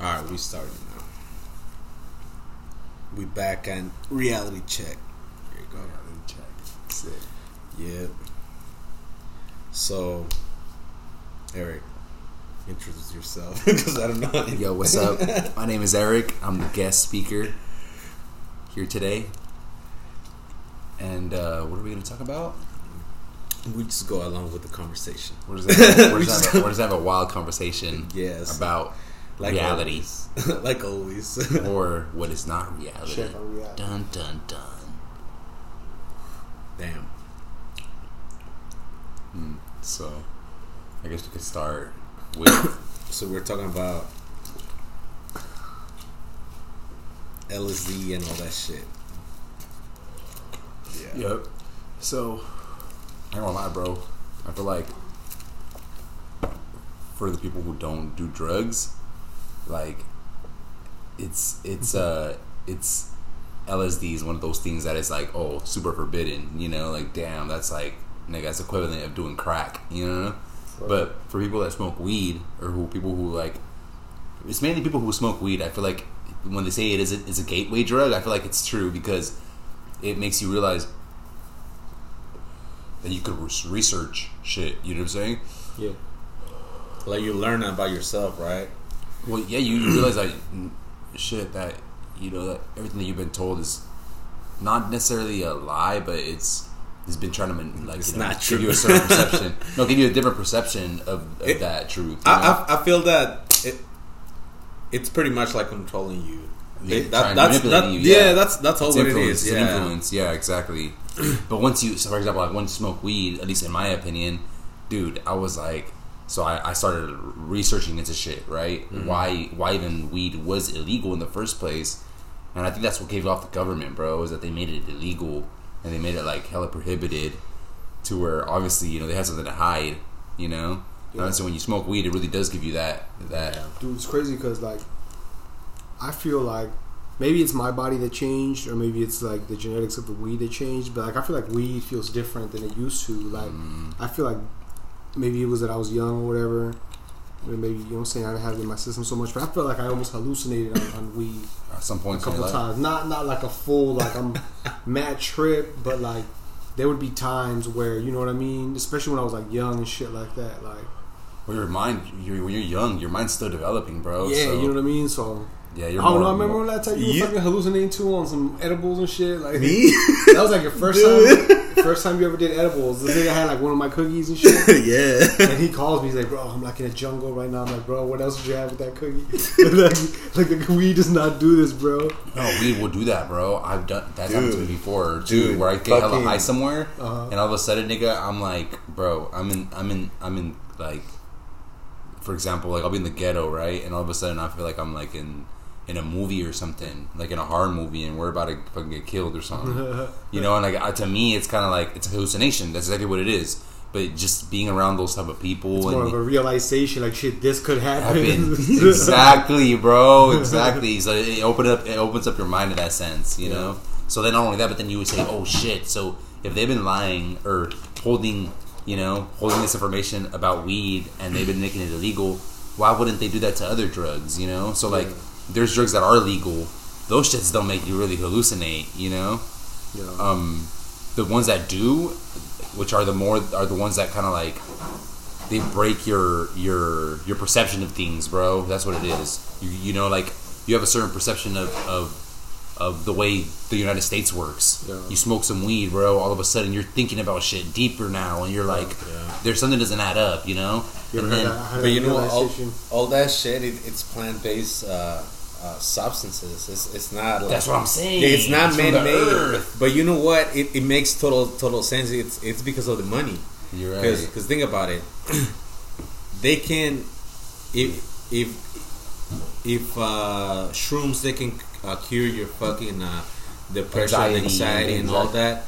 All right, we started now. We back on reality check. Here you go. Reality check. Sick. Yep. So, Eric, introduce yourself because I don't know. Yo, what's up? My name is Eric. I'm the guest speaker here today. And uh, what are we going to talk about? we just go along with the conversation. We're just gonna, we're just gonna, we're just have a wild conversation Yes. about Like reality always. like always. or what is not reality. Check reality. Dun dun dun. Damn. Hmm. So, I guess we could start with So we're talking about LSD and all that shit. Yeah. Yep. So, I don't lie, bro. I feel like for the people who don't do drugs, like it's it's uh it's LSD is one of those things that is like oh super forbidden. You know, like damn, that's like nigga, that's equivalent of doing crack. You know. But for people that smoke weed or who people who like, it's mainly people who smoke weed. I feel like when they say it is a, is a gateway drug, I feel like it's true because it makes you realize that you could research shit. You know what I'm saying? Yeah. Like you learn about yourself, right? Well, yeah, you, realize that shit that you know that everything that you've been told is not necessarily a lie, but it's it's been trying to like It's you know, not give you a certain perception. No, give you a different perception of, of It- that truth. I, I I feel that it it's pretty much like controlling you. Yeah, that- that's that, you, yeah. yeah. that's that's all It's what it is. It's an Yeah. influence. Yeah, exactly. but once you, so for example, like once you smoke weed, at least in my opinion, dude, I was like, so I, I started researching into shit, right? Mm-hmm. Why why even weed was illegal in the first place, and I think that's what gave off the government, bro, is that they made it illegal and they made it like hella prohibited, to where obviously you know they had something to hide, you know. Yeah. And so when you smoke weed, it really does give you that that. Dude, it's crazy because like I feel like maybe it's my body that changed, or maybe it's like the genetics of the weed that changed. But like I feel like weed feels different than it used to. Like Mm, I feel like maybe it was that I was young or whatever. Or maybe you know what I'm saying I didn't have it in my system so much, but I felt like I almost hallucinated on, on weed at some a point, in couple of times. Not not like a full like I'm mad trip, but like there would be times where you know what I mean, especially when I was like young and shit like that. Like Well, your mind, you're, when you're young, your mind's still developing, bro. yeah, so, you know what I mean. So Yeah, I you're don't know. I remember more- when that time you were You- fucking hallucinating too on some edibles and shit. Like Me? that was like your first time. First time you ever did edibles. The nigga had like one of my cookies and shit. yeah. And he calls me. He's like, "Bro, I'm like in a jungle right now." I'm like, "Bro, what else did you have with that cookie?" like, like the weed does not do this, bro. No, we will do that, bro. I've done that's happened to me before, too. Dude, where I get hella high somewhere, Uh-huh. and all of a sudden, nigga, I'm like, bro, I'm in, I'm in, I'm in, like, for example, like I'll be in the ghetto, right, and all of a sudden, I feel like I'm like in, in a movie or something, like in a horror movie, and we're about to fucking get killed or something, you know. And like uh, to me, it's kind of like it's a hallucination. That's exactly what it is. But just being around those type of people It's and more of a realization. Like, shit, this could happen. happen. exactly, bro. Exactly. So it open up. It opens up your mind in that sense, you know. So then not only that, but then you would say, "Oh shit!" So if they've been lying or holding, you know, holding this information about weed and they've been making it illegal, why wouldn't they do that to other drugs? You know. So like, Yeah. There's drugs that are legal. Those shits don't make you really hallucinate, you know. Yeah. Um, the ones that do, which are the more are the ones that kind of like they break your your your perception of things, bro. That's what it is. You you know like you have a certain perception of of of the way the United States works. Yeah. You smoke some weed, bro. All of a sudden, you're thinking about shit deeper now, and you're like, Yeah. there's something doesn't add up, you know. You and then that- But you know, all, all that shit, it, it's plant based uh, uh, substances. It's, it's not like. that's what I'm saying. It's not man made. But you know what? It, it makes total total sense. It's it's because of the money. You're right. Because think about it, they can if if if uh, shrooms they can uh, cure your fucking uh, depression, Anxiety, anxiety, and all that.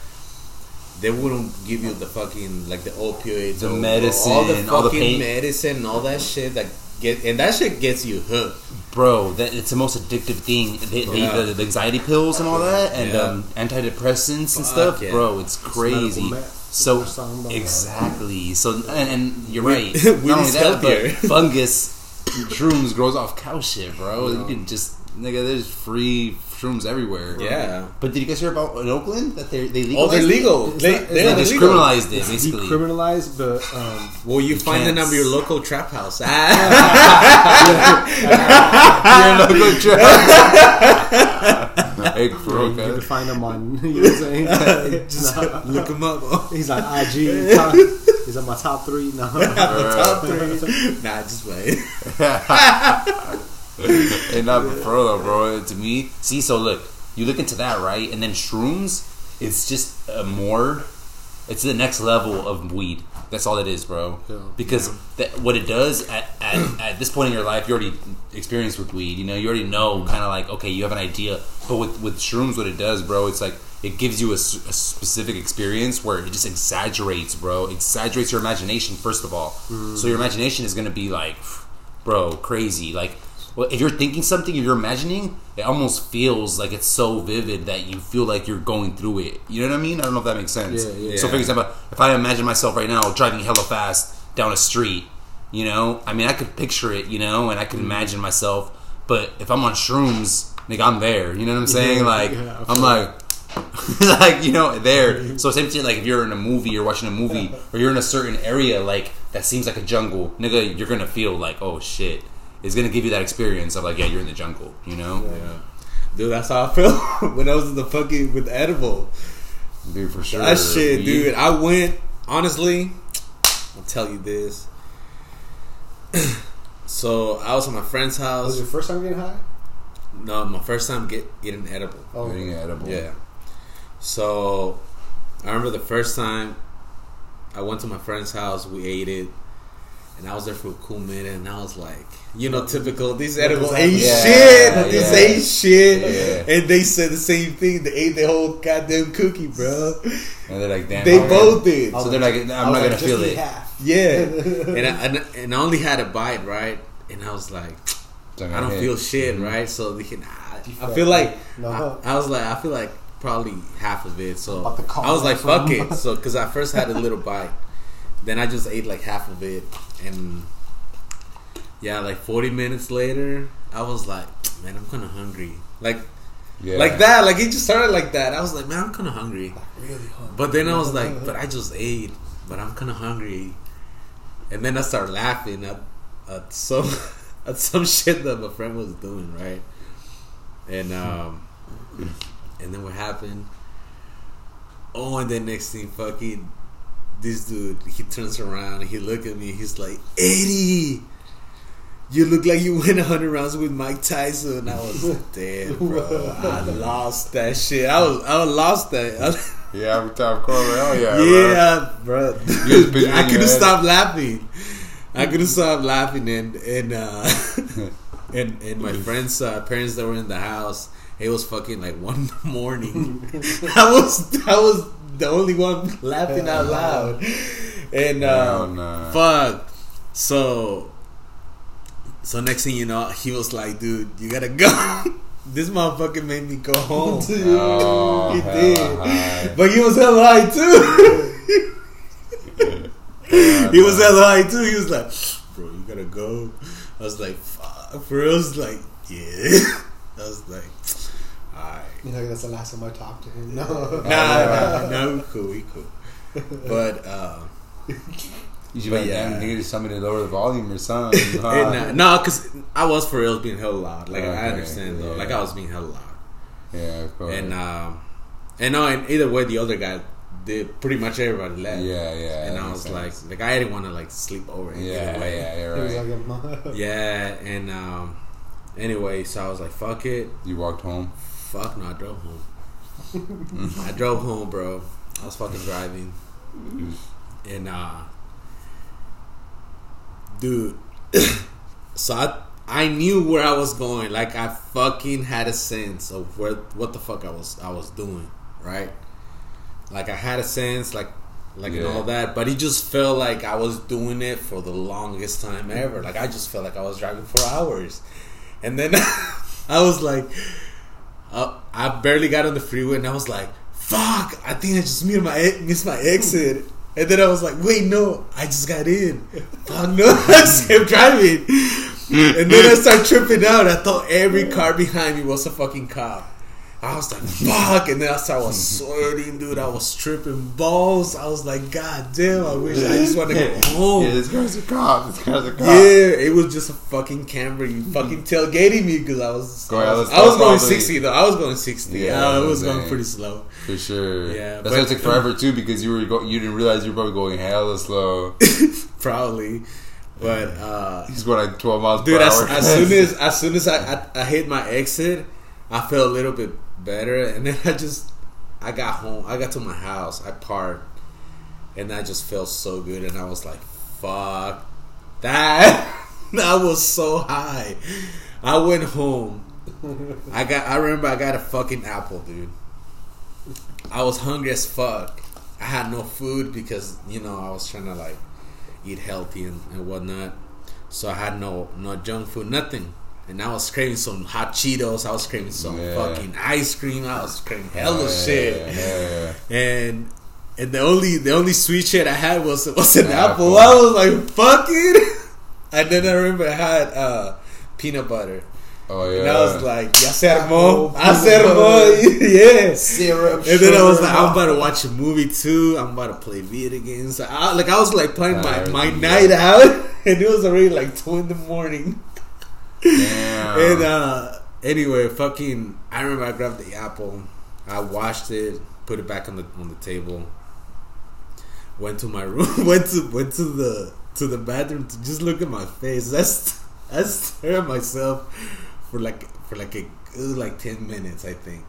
They wouldn't give you the fucking like the opioids, The medicine, all the all the fucking pain. medicine, all that shit that get and that shit gets you hooked. bro that it's the most addictive thing the, the, Yeah. the, the anxiety pills and all that and Yeah. um, antidepressants and Fuck stuff yeah. bro it's crazy medical so That's what I'm talking about. exactly so and, and you're We- right we not only just that but fungus shrooms grows off cow shit, bro. You can just nigga. There's free shrooms everywhere. Yeah. But did you guys hear about in Oakland that they they Oh, they're legal. It's They, not- it's they're not They legal. decriminalized it basically. decriminalized, but um, Well, you, You find can't them at your local trap house. Ah. You're a local trap. Hey, you bro, can cuz. find them on. You know what I'm saying? Just Nah. look him up. He's like IG. Top, he's on my top three. No, Top three. Nah, just wait. and not for real, bro. To me, see, so look, you look into that, right? And then shrooms, it's just a more, it's the next level of weed. That's all it is, bro. Yeah. Because that, what it does at, at, at this point in your life, you already experienced with weed. You know, you already know, kind of like, okay, you have an idea. But with with shrooms, what it does, bro, it's like it gives you a specific experience where it just exaggerates, bro. Exaggerates your imagination first of all. Mm-hmm. So your imagination is gonna be like, bro, crazy. Like, if you're thinking something, if you're imagining, it almost feels like it's so vivid that you feel like you're going through it. You know what I mean? I don't know if that makes sense. Yeah, yeah. So, for example, if I imagine myself right now driving hella fast down a street, you know, I mean, I could picture it, you know, and I could mm-hmm. imagine myself. But if I'm on shrooms, nigga, I'm there. You know what I'm saying? Yeah, like, I'm like. like you know there mm-hmm. so same thing like if you're in a movie you're watching a movie or you're in a certain area like that seems like a jungle nigga you're gonna feel like oh shit it's gonna give you that experience of like yeah you're in the jungle you know Yeah. Dude, that's how I felt when I was in the fucking with the edible. dude for sure That shit, weed. dude. I went honestly. I'll tell you this. so I was at my friend's house. was house. your first time getting high? No, my first time get eating edible. Oh, Getting edible Yeah. So I remember the first time I went to my friend's house, we ate it, and I was there for a cool minute, and I was like, you know, typical, these edible ain't Yeah, shit, this yeah. ain't shit. Yeah. And they said the same thing. They ate the whole goddamn cookie, bro. and they're like damn They okay. both did. so they're like I'm not was gonna feel it half. Yeah, and I, and, and I only had a bite, right? And I was like, I don't feel shit, right? So they can, I, I feel like No. I, I was like, I feel like probably half of it. So About to call I was like, fuck it. So because I first had a little bite, then I just ate like half of it, and yeah, like forty minutes later, I was like, man, I'm kind of hungry. Like yeah. like that. Like it just started like that. I was like, man, I'm kind of hungry. Really hungry. But then I was like, but I just ate, but I'm kind of hungry. And then I started laughing at, at some at some shit that my friend was doing, right? And um, and then what happened? Oh, and then next thing, fucking, this dude, he turns around, he look at me, he's like, Eddie, you look like you went 100 rounds with Mike Tyson. I was dead, bro. I lost that shit. I was, I lost that. yeah I'm top corner hell yeah bro. Yeah, bro. You just I couldn't stop laughing. I couldn't stop laughing, and and uh, and and my friends' uh, parents that were in the house. It was fucking like one in the morning. I was I was the only one laughing out loud, and uh, nah. fuck. So so next thing you know, he was like, "Dude, you gotta go." this motherfucker made me go home. Oh, he did. high. But he was hella high too. he was hella high too. He was like, "Bro, you gotta go." I was like, "Fuck." For real, I was like, "Yeah." I was like, "Alright." You know, that's the last time I talked to him. No. Nah, nah, no, we cool, we cool. But uh, You should But be yeah. damn nigga just tell to lower the volume or something. huh? uh, no, because I was for real being hella loud. Like I understand though. yeah. Like I was being hella loud. yeah, of course. And um, and no, and either way, the other guy did. Pretty much everybody left. yeah, yeah. and I was like, sense. like I didn't want to like sleep over. yeah, either yeah, yeah, He you're was right. Yeah, and um, anyway, so I was like, fuck it, You walked home. Fuck no, I drove home. I drove home, bro. I was fucking driving, and uh, dude, so I I knew where I was going. Like I fucking had a sense of where what the fuck I was I was doing, right? Like I had a sense, like like and all that, but it just felt like I was doing it for the longest time ever. Like I just felt like I was driving for hours, and then I was like, uh, I barely got on the freeway, and I was like, "Fuck! I think I just missed my missed my exit." And then I was like, "Wait, no! I just got in. Fuck no! I just kept driving." Mm. and then I mm. start tripping out. I thought every mm. car behind me was a fucking cop. I was like, fuck. And then I started was sweating, dude. I was tripping balls. I was like, God damn, I wish I just want to go home. Yeah, this guy's a cop. This guy's a cop. Yeah, it was just a fucking camera. You fucking tailgating me because I was I was, I was going sixty though. I was going sixty. Yeah, Yeah, I was dang. going pretty slow. For sure. Yeah, That's why it took forever too because you were go- you didn't realize you were probably going hella slow. Probably, but uh, He's going like twelve miles dude, per as, hour. as soon as as soon as I, I I hit my exit, I felt a little bit better, and then I just I got home. I got to my house. I parked, and I just felt so good, and I was like, "Fuck that!" I was so high. I went home. I got. I remember I got a fucking apple, dude. I was hungry as fuck. I had no food because you know I was trying to like eat healthy and, and whatnot. So I had no no junk food, nothing. And I was craving some hot Cheetos. I was craving some Yeah. fucking ice cream. I was craving hella Yeah, shit. Yeah. And and the only the only sweet shit I had was was an Apple. apple. I was like, fuck it. And then I remember I had uh, peanut butter. Oh yeah. And I was like, ya se armó. Apple, I se peanut armó. yeah. Syrup. And then I was like, I'm about to watch a movie too. I'm about to play video games. So I, like I was like planning my, my night out, and it was already like two in the morning. Damn. And uh, anyway, fucking, I remember I grabbed the apple, I washed it, put it back on the on the table. Went to my room. Went to went to the to the bathroom to just look at my face. That's I stared at myself for like for like a like ten minutes, I think.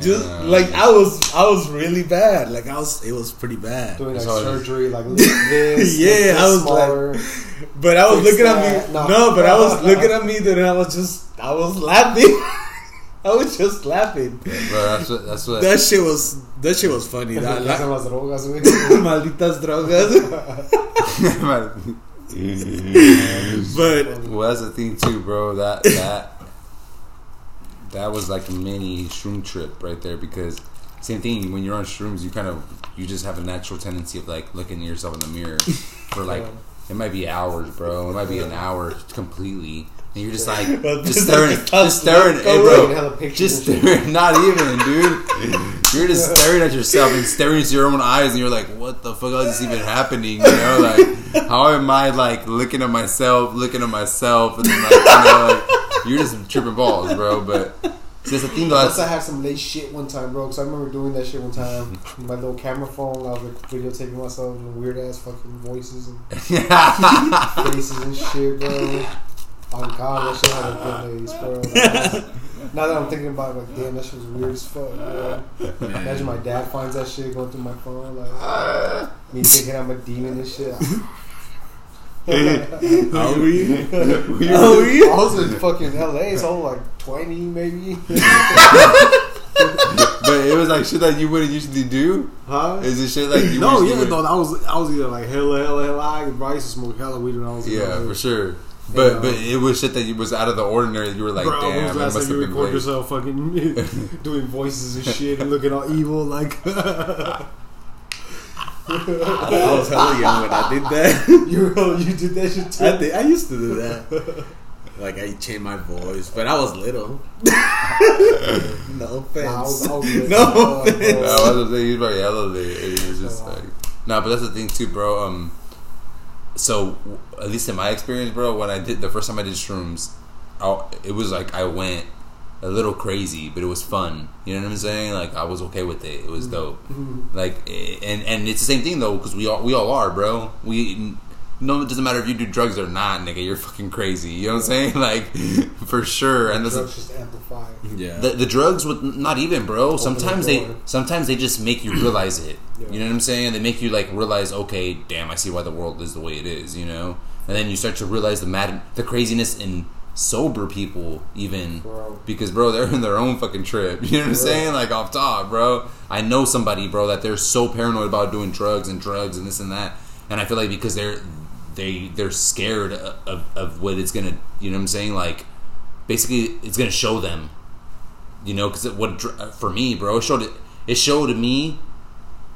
Just like I was, I was really bad. Like I was, it was pretty bad. Doing like So- surgery, like this. Yeah, this I was like- But I was Fix looking at me. No. No, but I was looking at me. Then I was just, I was laughing. I was just laughing. Bro, that's what. That's what. That shit was, that shit was funny. That, like, drogas, malditas drogas. But well, that's the thing too, bro. That that that was like a mini shroom trip right there because same thing when you're on shrooms, you kind of you just have a natural tendency of like looking at yourself in the mirror for like it might be hours, bro. It might be an hour completely. And you're just like, just staring, just staring, hey, bro. bro, Hella pictures just staring, not even, dude. You're just staring at yourself and staring into your own eyes, and you're like, "What the fuck is even happening?" You know, like, how am I like looking at myself, looking at myself, and then like, you know, like, you're just tripping balls, bro. But see, that's the thing, though. Unless I had some late shit one time, bro. Because I remember doing that shit one time. with My little camera phone. I was like videotaping myself doing weird ass fucking voices and faces and shit, bro. On God, that shit had a good bro. Like, now that I'm thinking about it, like, damn, that shit was weird as fuck, bro. Imagine my dad finds that shit going through my phone, like me thinking I'm a demon and shit. Are we? I Are we? was in fucking LA, so I was like 20 maybe. but it was like shit that you wouldn't usually do. Huh? Is it shit like you? No, yeah, no, I was I was either like hella, hella, hella. I used to smoke hella weed when I was Yeah, for sure. But Yeah. but it was shit that you was out of the ordinary. You were like, Bro, damn, was it last must time have you been record great. yourself fucking doing voices and shit and looking all evil like I was hella young when I did that. you you did that shit too? I did, I used to do that. Like I changed my voice, but I was little. no offense. Nah, I was- I was no offense. No, I was gonna say he was probably hella late. was just like, nah, but that's the thing too, bro. Um, so at least in my experience, bro, when I did the first time I did shrooms, I, it was like I went a little crazy, but it was fun. You know what I'm saying? Like I was okay with it. It was dope. Mhm. Like, and and it's the same thing though, because we all we all are, bro. We no, it doesn't matter if you do drugs or not, nigga. You're fucking crazy. You know what I'm saying? Like, for sure. And that's Drugs just amplify. Yeah. the, the drugs would not even bro sometimes the they sometimes they just make you realize it Yeah. you know what i'm saying they make you like realize okay damn i see why the world is the way it is you know and then you start to realize the mad the craziness in sober people even Bro. because bro they're in their own fucking trip you know what i'm saying like off top bro i know somebody bro that they're so paranoid about doing drugs and drugs and this and that and i feel like because they're they they're scared of, of, what it's gonna you know what i'm saying like basically it's gonna show them you know because what dr- for me bro it showed it it showed me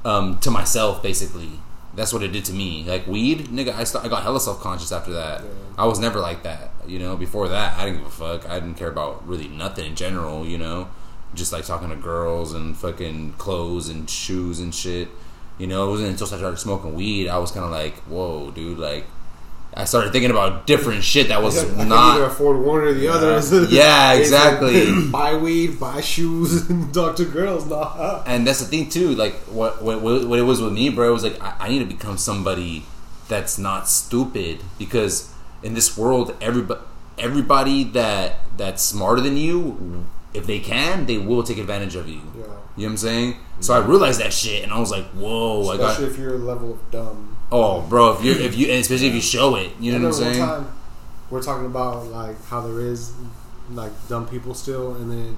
um to myself basically that's what it did to me like weed nigga i, st- I got hella self-conscious after that Yeah. i was never like that You know, before that, I didn't give a fuck. I didn't care about really nothing in general. You know, just like talking to girls and fucking clothes and shoes and shit. You know, it wasn't until I started smoking weed I was kind of like, whoa, dude, like. I started thinking about different shit that was I not either afford one or the other. Yeah, exactly. buy weed, buy shoes, and talk to girls. Nah. and that's the thing too. Like what what, what it was with me, bro. It was like I, I need to become somebody that's not stupid because in this world, everybody everybody that that's smarter than you, if they can, they will take advantage of you. Yeah. You know what I'm saying? So I realized that shit, and I was like, whoa! I got Especially if you're a level of dumb. oh, bro. If you if you and especially if you show it, you know what I'm saying? Time we're talking about like how there is like dumb people still, and then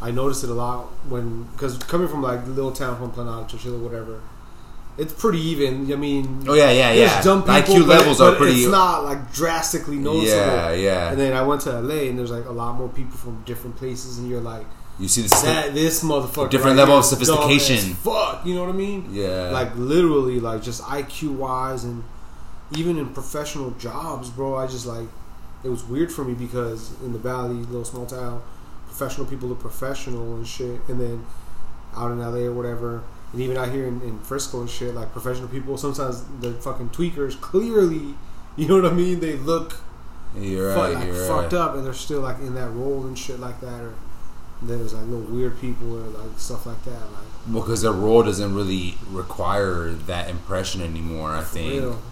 I noticed it a lot when because coming from like the little town from Planada, or whatever, it's pretty even. I mean, Oh yeah, yeah, yeah. dumb people, IQ but, levels but are pretty. It's not like drastically noticeable. yeah, yeah. And then I went to LA, and there's like a lot more people from different places, and you're like, you see the sti- that this motherfucker, Different right level of sophistication. Fuck, you know what I mean? yeah, like literally like just IQ wise and even in professional jobs, bro. I just like it was weird for me because in the valley, little small town, professional people are professional and shit, and then out in LA or whatever, and even out here in, in Frisco and shit, like professional people sometimes they're fucking tweakers. Clearly, you know what I mean? They look right. like you're fucked right. up, and they're still like in that role and shit like that, or. There's like little weird people or like stuff like that. Like Well, because their role doesn't really require that impression anymore. I for think. real.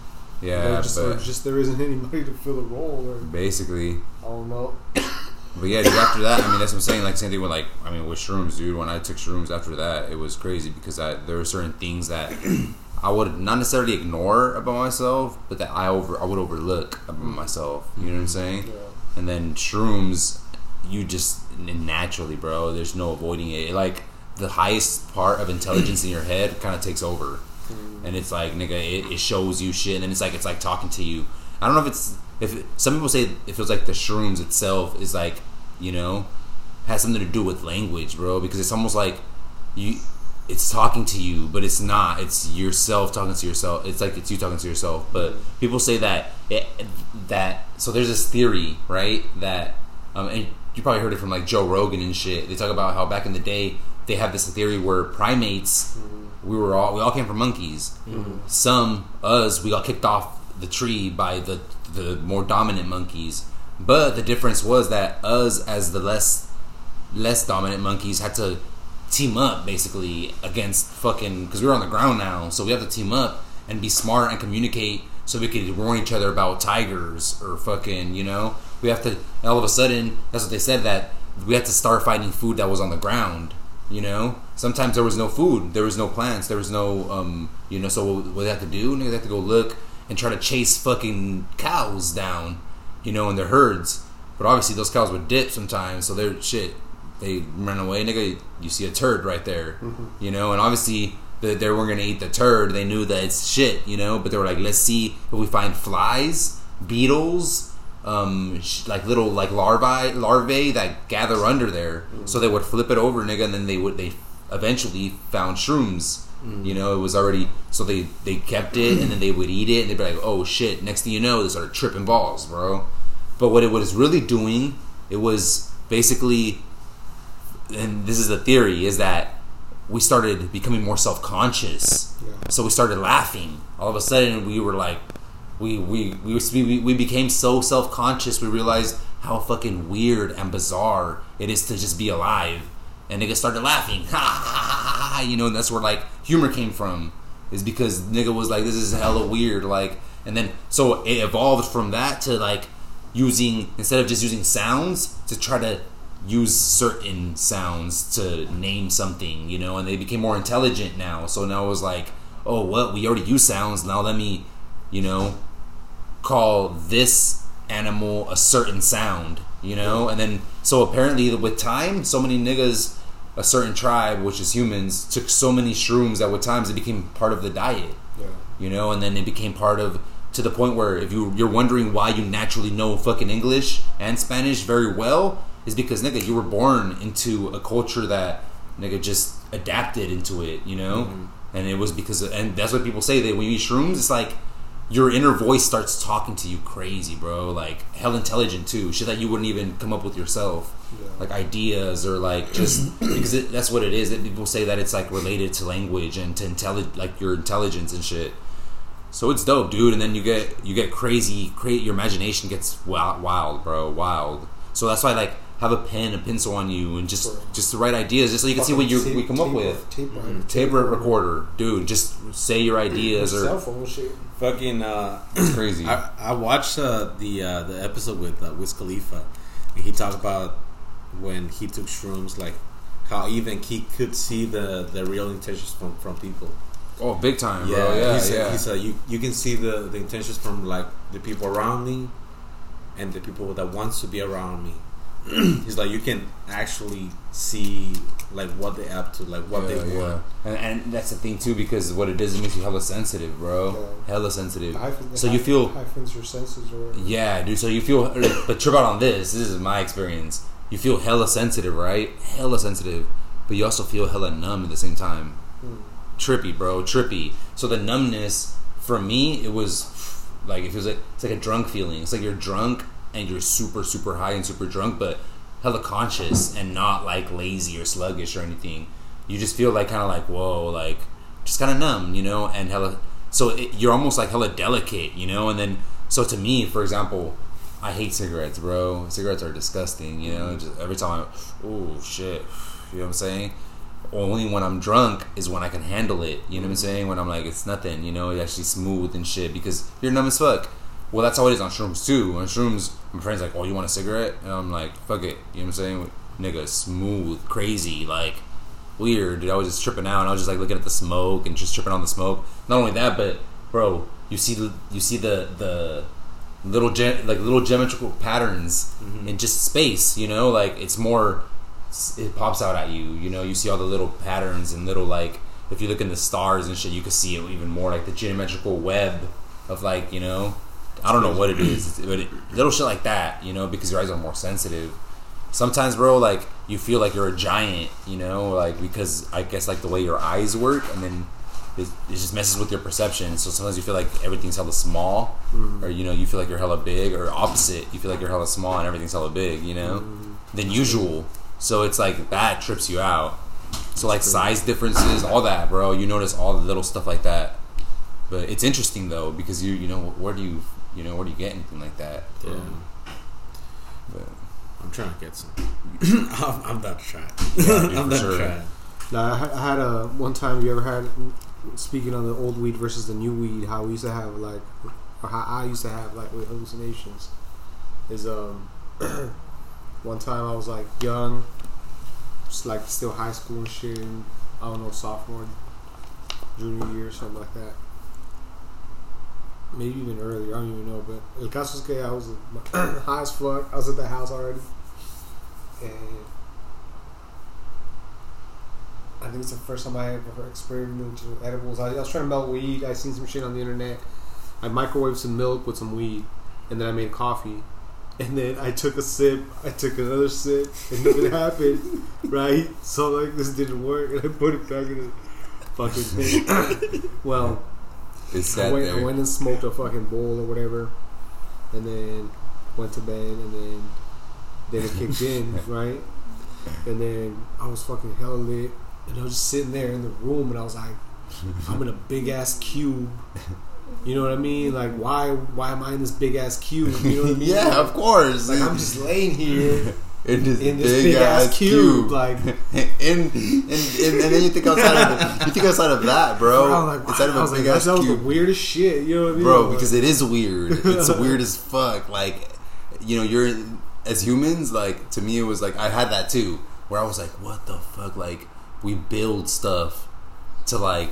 Yeah, just, but just there isn't anybody to fill a role, or basically, I don't know. but yeah, dude, after that, I mean, that's what I'm saying. Like same thing with like, I mean, with shrooms, dude. When I took shrooms after that, it was crazy because I there were certain things that I would not necessarily ignore about myself, but that I over I would overlook about mm. myself. You know what I'm saying? Yeah. And then shrooms, you just naturally, bro. There's no avoiding it. Like the highest part of intelligence in your head kind of takes over, and it's like nigga, it, it shows you shit, and then it's like it's like talking to you. I don't know if it's if some people say it feels like the shrooms itself is like you know has something to do with language, bro, because it's almost like you. It's talking to you, but it's not. It's yourself talking to yourself. It's like it's you talking to yourself. But people say that it, that so there's this theory, right? That um, and you probably heard it from like Joe Rogan and shit. They talk about how back in the day they have this theory where primates, we were all we all came from monkeys. Some us we got kicked off the tree by the the more dominant monkeys. But the difference was that us as the less less dominant monkeys had to team up basically against fucking because we were on the ground now, so we have to team up and be smart and communicate so we could warn each other about tigers or fucking you know we have to all of a sudden that's what they said that we had to start finding food that was on the ground you know? Sometimes there was no food there was no plants there was no um you know so what, what they have to do they have to go look and try to chase fucking cows down you know in their herds. But obviously those cows would dip sometimes so they're shit they run away. Nigga you see a turd right there you know? And obviously they, they weren't gonna eat the turd. They knew that it's shit you know? But they were like let's see if we find flies beetles um, sh- like little like larvae larvae that gather under there. So they would flip it over nigga and then they would they eventually found shrooms. You know it was already so they they kept it and then they would eat it and they'd be like oh shit next thing you know they started tripping balls bro. But what it was really doing it was basically and this is the theory is that we started becoming more self-conscious. Yeah. so we started laughing. All of a sudden we were like we we we, we, became so self-conscious we realized how fucking weird and bizarre it is to just be alive and niggas started laughing ha ha ha ha ha you know and that's where like humor came from is because nigga was like this is hella weird like and then so it evolved from that to like using instead of just using sounds to try to use certain sounds to name something, you know, and they became more intelligent now. So now it was like, oh, well, we already use sounds. Now let me, you know, call this animal a certain sound, you know, and then so apparently with time, so many niggas, a certain tribe, which is humans, took so many shrooms that with times it became part of the diet Yeah. you know, and then it became part of to the point where if you you're wondering why you naturally know fucking English and Spanish very well is because nigga you were born into a culture that nigga just adapted into it, you know, mm-hmm. and it was because and that's what people say that when you eat shrooms, it's like your inner voice starts talking to you crazy, bro. Like hell intelligent too, shit that you wouldn't even come up with yourself. Yeah. Like ideas or like just because it, that's what it is. That people say that it's like related to language and to intelli- like your intelligence and shit. So it's dope, dude. And then you get you get crazy, create your imagination gets wild, wild, bro, wild. So that's why like have a pen, a pencil on you, and just Sure. just the right ideas, just so you can see what you Fucking we tape- come up with. Tape, Mhm. tape, Tape recorder, dude. Just say your ideas Cell or phone shit. Fucking. Uh, it's crazy. I, I watched uh, the uh, the episode with uh, Wiz Khalifa. And he talked about when he took shrooms, like how even he could see the, the real intentions from, from people. Oh, big time, bro. Yeah, he said, yeah. He said you you can see the, the intentions from like the people around me, and the people that wants to be around me. He's like you can actually see like what they up to, like what yeah, they yeah. want. And, and that's the thing too, because what it does, it makes you hella sensitive, bro. Yeah. Hella sensitive. Hyphen- So you feel hyphens your senses or whatever. Yeah, dude. So you feel, but trip out on this. This is my experience. You feel hella sensitive, right? Hella sensitive, but you also feel hella numb at the same time. Hmm. Trippy, bro. Trippy. So the numbness for me, it was like it feels like it's like a drunk feeling. It's like you're drunk and you're super, super high and super drunk, but hella conscious and not like lazy or sluggish or anything. You just feel like kind of like whoa, like just kind of numb, you know, and hella. So it, you're almost like hella delicate, you know, and then so to me, for example, I hate cigarettes, bro. Cigarettes are disgusting, you know. Just every time, oh shit, you know what I'm saying. Only when I'm drunk is when I can handle it. You know what I'm saying? When I'm like, it's nothing. You know, it's actually smooth and shit because you're numb as fuck. Well, that's how it is on shrooms too. On shrooms, my friend's like, "Oh, you want a cigarette?" And I'm like, "Fuck it." You know what I'm saying? Nigga, smooth, crazy, like weird. Dude, I was just tripping out. and I was just like looking at the smoke and just tripping on the smoke. Not only that, but bro, you see the you see the the little ge- like little geometrical patterns mm-hmm. in just space. You know, like it's more. It pops out at you. You know, you see all the little patterns and little like. If you look in the stars and shit, you can see it even more like the geometrical web of like you know. I don't know what it is, but it, little shit like that, you know, because your eyes are more sensitive. Sometimes bro like you feel like you're a giant you know like because i guess like the way your eyes work and then it, it just messes with your perception. So sometimes you feel like everything's hella small or you know you feel like you're hella big or opposite you feel like you're hella small and everything's hella big you know than usual. So it's like that trips you out. So like size differences all that bro you notice all the little stuff like that. But it's interesting though because you you know where do you you know where do you get anything like that Yeah. but I'm trying to get some. I'm, I'm not trying. Yeah, dude, I'm for not sure. trying. Now, I had, I had a one time. You ever had speaking on the old weed versus the new weed? How we used to have like, or how I used to have like with hallucinations. Is um, one time I was like young, just like still high school and shit. And, I don't know, sophomore, junior year, something like that. Maybe even earlier. I don't even know. But el caso es que I was high as fuck. I was at the house already, and I think it's the first time I ever experimented with edibles. I, I was trying to melt weed. I seen some shit on the internet. I microwaved some milk with some weed, and then I made coffee. And then I took a sip. I took another sip, and nothing happened. Right? So like this didn't work, and I put it back in the fucking thing. well, it's I went, there I went and smoked a fucking bowl or whatever, and then went to bed, and then then it kicked in, right? And then I was fucking hella lit, and I was just sitting there in the room, and I was like, I'm in a big ass cube. You know what I mean? Like, why why am I in this big ass cube? You know what I mean? yeah, of course. Like I'm just laying here in this, in this big, ass cube, like. in, in, in, and then you think outside of the, you think outside of that, bro. Was like, Inside of a like, big that ass was the cube, weirdest shit. You know what I mean? bro. Like, Because it is weird. It's weird as fuck. Like, you know, you're as humans. Like to me, it was like I had that too, where I was like, what the fuck? Like we build stuff to like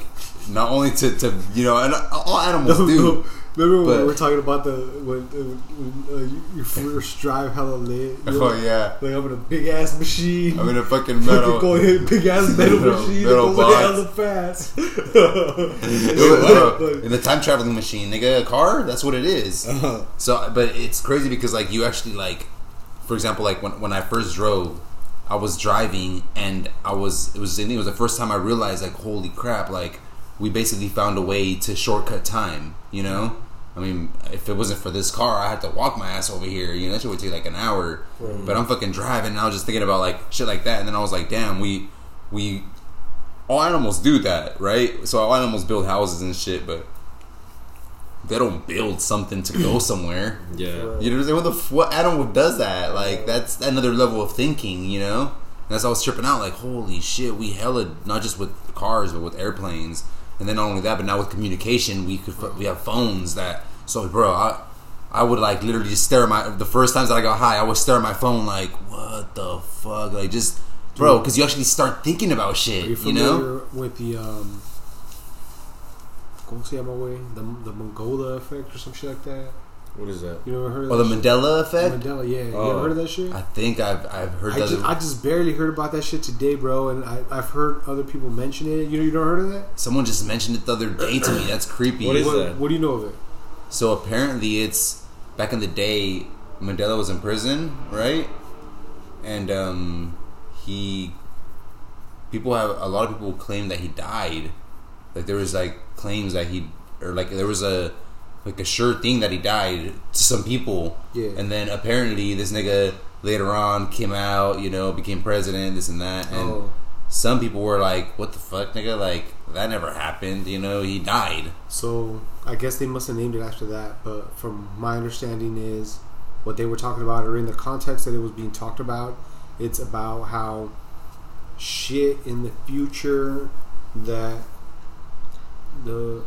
not only to to you know, and all animals do. Remember when but- we were talking about the when, uh, when uh, you, you first drive hella lit? Oh yeah, Like I'm in a big ass machine. I'm in a fucking metal. Go ahead, big ass metal, Metal- machine metal that goes box. hella fast. In the time traveling machine, nigga, a car. That's what it is. Uh-huh. So, but it's crazy because like you actually like, for example, like when when I first drove, I was driving and I was it was I think it was the first time I realized like holy crap like we basically found a way to shortcut time, you know, I mean, if it wasn't for this car, I had to walk my ass over here. You know, that shit would take like an hour. But I'm fucking driving, and I was just thinking about like shit like that, and then I was like, damn, we we all animals do that, right? So all animals build houses and shit, but they don't build something to go somewhere. Yeah. You know what I'm saying? What the f- what animal does that? Like that's another level of thinking, you know. And that's why I was tripping out. Like holy shit, we hella not just with cars but with airplanes, and then not only that, but now with communication, we could we have phones that. So bro, I I would like literally just stare at my the first times that I got high, I would stare at my phone like what the fuck, like just bro, because you actually start thinking about shit, Are you you familiar know. with the um, ¿Cómo se llama, güey? The the Mongola effect or some shit like that. What is that? You never heard of Or the that shit? Mandela effect. Mandela, yeah. You Oh. ever heard of that shit? I think I've I've heard I that. just, I just barely heard about that shit today, bro, and I, I've heard other people mention it. You know, you don't heard of that? Someone just mentioned it the other day to me. That's creepy. What is what, that? what do you know of it? So apparently, it's back in the day. Mandela was in prison, right? And um, he, people have a lot of people claim that he died. Like there was like claims that he, or like there was a like a sure thing that he died to some people. Yeah. And then apparently this nigga later on came out, you know, became president, this and that, and Oh. some people were like, "What the fuck, nigga? Like that never happened." You know, he died. So I guess they must have named it after that, but from my understanding is what they were talking about, or in the context that it was being talked about, it's about how shit in the future that the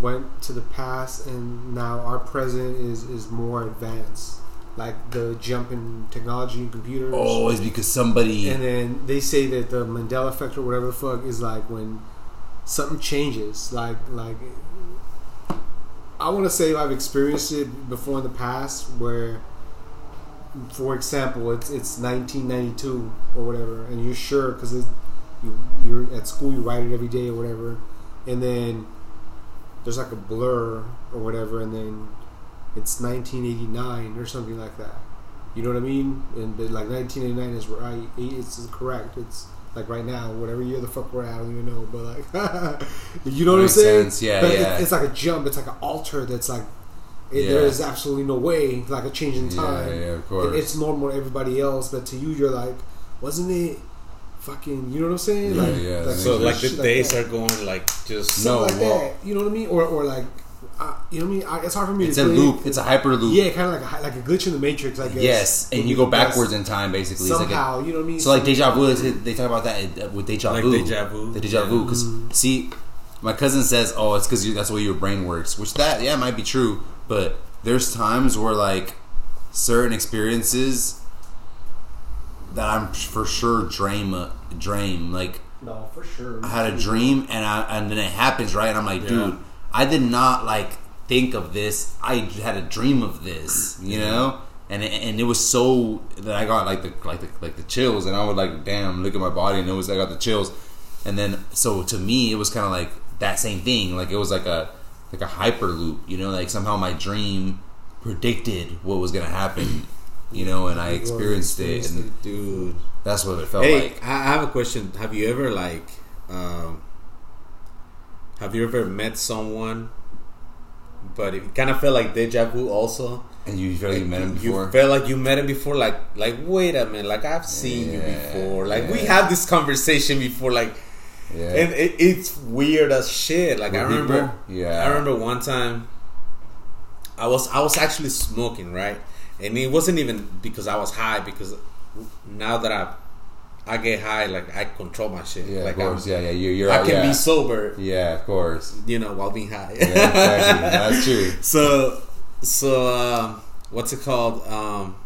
went to the past and now our present is is more advanced. Like the jump in technology and computers. Oh, it's because somebody. And then they say that the Mandela effect or whatever the fuck is like when something changes. Like like I want to say I've experienced it before in the past where, for example, it's it's 1992 or whatever, and you're sure because you you're at school you write it every day or whatever, and then there's like a blur or whatever, and then it's 1989 or something like that. You know what I mean? And but like 1989 is right. It's correct. It's like right now, whatever year the fuck we're at, I don't even know. But like, you know what I'm saying? sense. Yeah, but yeah. It, it's like a jump. It's like an altar. That's like it, Yeah. there is absolutely no way like a change in time. yeah, of It- course. it's normal to everybody else, but to you, you're like, wasn't it? Fucking, you know what I'm saying? Yeah, like, yeah, like, So like shit the days that. are going like just No, like well- that. You know what I mean? Or or like, uh, you know what I mean? I, it's hard for me it's to a explain. loop. It's a hyper loop. Yeah, kind of like a, like a glitch in the matrix, I guess. Yes, and you go backwards in time, basically. It's like a- somehow. you know what I mean? so like deja vu. They they talk about that uh, with deja Like vu. deja vu. The deja vu. Because Mm. see, my cousin says, "Oh, it's because that's the way your brain works." Which that yeah might be true, but there's times where like certain experiences that I'm for sure dream dream. Like no, for sure. I had a dream and I and then it happens right? And I'm like Yeah. dude I did not like think of this. I had a dream of this you know? And it, and it was so that I got like the like the like the chills. And I would like damn look at my body and it was I got the chills. And then so to me it was kind of like that same thing. Like it was like a like a hyper loop you know? Like somehow my dream predicted what was gonna happen you know and I experienced it and dude. that's what it felt Hey, like I I have a question. Have you ever like, um, have you ever met someone, but it kind of felt like deja vu also? and you feel like you met him before You felt like you met him before. Like, like wait a minute, like I've seen you before. Like we yeah. had this conversation before. Like, yeah and it, it's weird as shit. Like I remember, people? Yeah. I remember one time. I was I was actually smoking right, and it wasn't even because I was high. Because now that I I get high, like I control my shit. Yeah, like of course. I'm, yeah, yeah. You're, you're I can yeah. be sober, Yeah, of course. you know, while being high. Yeah, exactly. That's true. So, so um, what's it called? Um,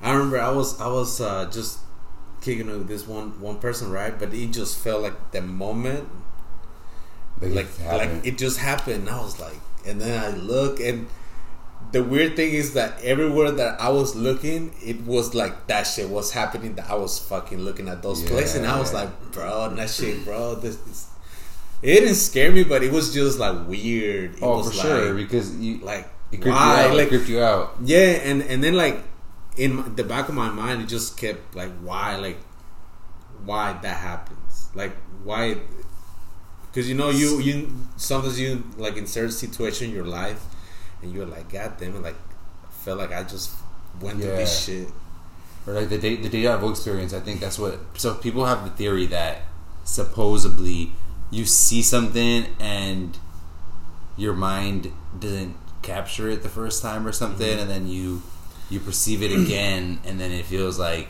I remember I was I was uh, just kicking it with this one one person, right? But it just felt like the moment, like like it just happened. I was like, and then I look, and the weird thing is that everywhere that I was looking, it was like that shit was happening. That I was fucking looking at those Yeah, places, and I was like, bro, that shit, bro, this. is it didn't scare me, but it was just like weird. It oh, was for like, sure. Because you, like it creeped why? you out. Like it creeped you out. yeah, and and then like in the back of my mind, it just kept like why, like why that happens, like why? Because you know you you sometimes you like in certain situation in your life, and you're like, God damn it, like, I felt like I just went through this shit. or like the day, the deja vu experience. I think that's what. So people have the theory that supposedly you see something and your mind doesn't capture it the first time or something, Mm-hmm. and then you you perceive it again, and then it feels like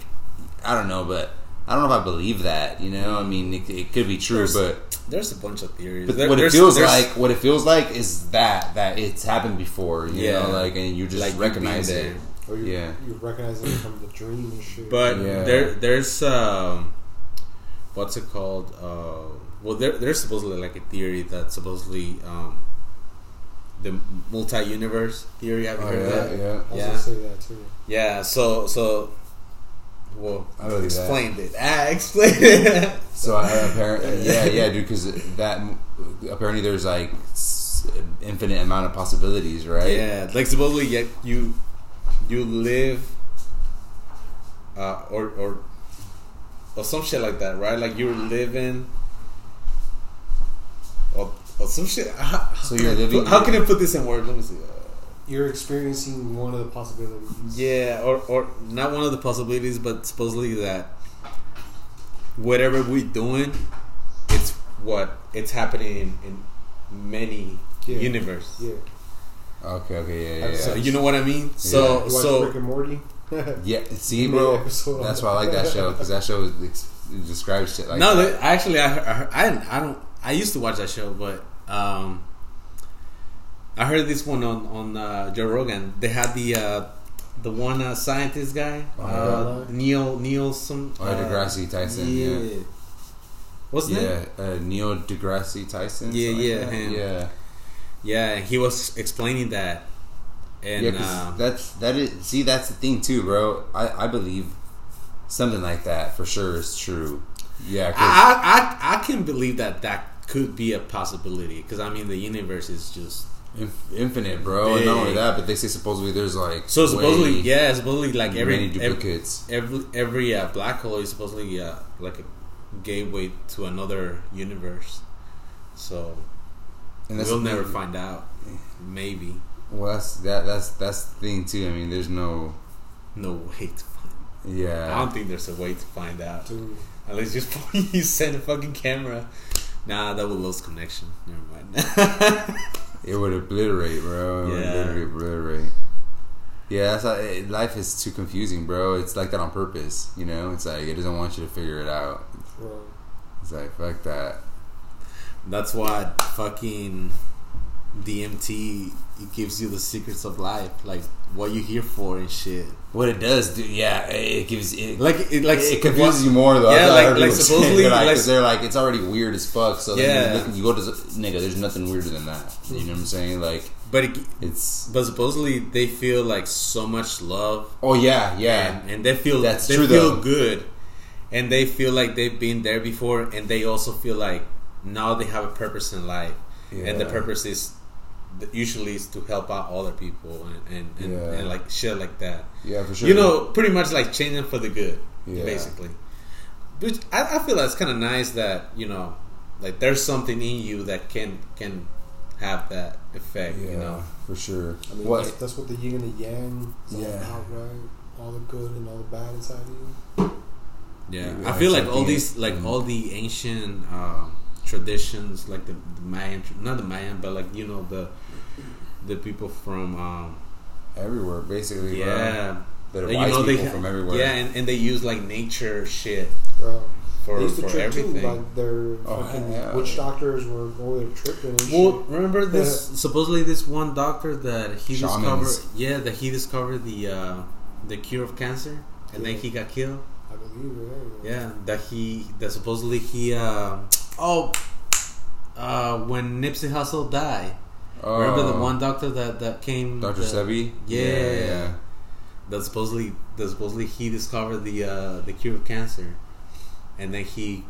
I don't know, but I don't know if I believe that. You know, I mean, it, it could be true, There's- but There's a bunch of theories. but There- what it feels like, what it feels like, is that that it's happened before. You Yeah. know, like and you just Like recognize being it. there. Or you, Yeah. you recognize it from the dream and shit. But Yeah. there, there's um, what's it called? Uh, well, there, there's supposedly like a theory that supposedly um, the multi-universe theory. Have you Oh, heard of yeah, that? yeah. I yeah. gonna say that too. Yeah. So, so, well, I believe that. explained it. I explained it. So I apparently, yeah, yeah, dude, because that apparently there's like infinite amount of possibilities, right? Yeah, like supposedly, yeah, you you live, uh, or or or some shit like that, right? Like you're living, or, or some shit. How, So you're living- how can I put this in words? Let me see. You're experiencing one of the possibilities. yeah, or or not one of the possibilities, but supposedly that whatever we're doing, it's what it's happening in, in many Yeah. universe. Yeah. Okay, okay, yeah, yeah. So yeah. you know what I mean? Yeah. So You watch so Rick and Morty. yeah, see, You made bro, an episode on that's that. why I like that show because that show ex- it describes shit like no, that. actually, I, I, I. I don't. I used to watch that show, but um, I heard this one on on uh, Joe Rogan. They had the uh, the one uh, scientist guy, Oh, uh. Neil Neil some. Oh, uh, Degrassi Tyson, yeah. What's his yeah, name? uh, Neil deGrasse Tyson. Yeah, yeah, like him. yeah, Yeah, he was explaining that, and yeah. uh, that's that is. See, that's the thing too, bro. I I believe something like that for sure is true. Yeah, I, I I I can believe that that could be a possibility because I mean the universe is just infinite, bro. And not only that, but they say supposedly there's like so supposedly way yeah supposedly like every many every, duplicates. every every uh, black hole is supposedly uh, like a gateway to another universe. So and that's we'll never thing. find out. Maybe Well, that's that. That's that's the thing too. I mean, there's no. no way to find. Yeah, I don't think there's a way to find out Dude. unless you just you send a fucking camera. Nah, that will lose connection. Never mind. it would obliterate, bro. It would Yeah. literally obliterate. Yeah, that's how, it, life is too confusing, bro. It's like that on purpose. You know, it's like it doesn't want you to figure it out. Bro. It's like fuck that. That's why fucking DMT it gives you the secrets of life, like what you're here for and shit. What it does, do yeah, it gives it. Like it, like it confuses you more though. Yeah, like- like supposedly, they're like, like- they're like it's already weird as fuck. So Yeah. you, go to nigga. There's nothing weirder than that. You know what I'm saying? Like But it, it's. but supposedly they feel like so much love, Oh yeah, yeah. and, and they feel That's they true, feel though. good, and they feel like they've been there before, and they also feel like now they have a purpose in life, and the purpose is usually is to help out other people and and, and, Yeah. and like shit like that. Yeah, for sure. You know, pretty much like changing for the good, Yeah. basically. But I, I feel that's kind of nice that you know, like there's something in you that can can have that effect. Yeah, You know, for sure. I mean, what? that's, that's what the yin and the yang is Yeah. all about, right? All the good and all the bad inside of you. yeah. Yeah, I feel like all these, it. like Mhm. all the ancient um, traditions, like the, the Mayan, not the Mayan, but like you know the the people from um, everywhere, basically. bro. yeah, that are you wise know they people from everywhere. yeah, and, and they use like nature shit Bro. for they used to for trip everything. too. Like their Oh, fucking yeah. witch doctors were over there tripping and Well, shit. remember this? supposedly, this one doctor that he Shamans. discovered, yeah, that he discovered the uh, the cure of cancer, and then he got killed. I believe it. Yeah, that he that supposedly he uh, oh uh, when Nipsey Hussle died. Oh, Remember the one doctor that that came, Dr. Sebi? Yeah. That supposedly that supposedly he discovered the uh, the cure of cancer, and then he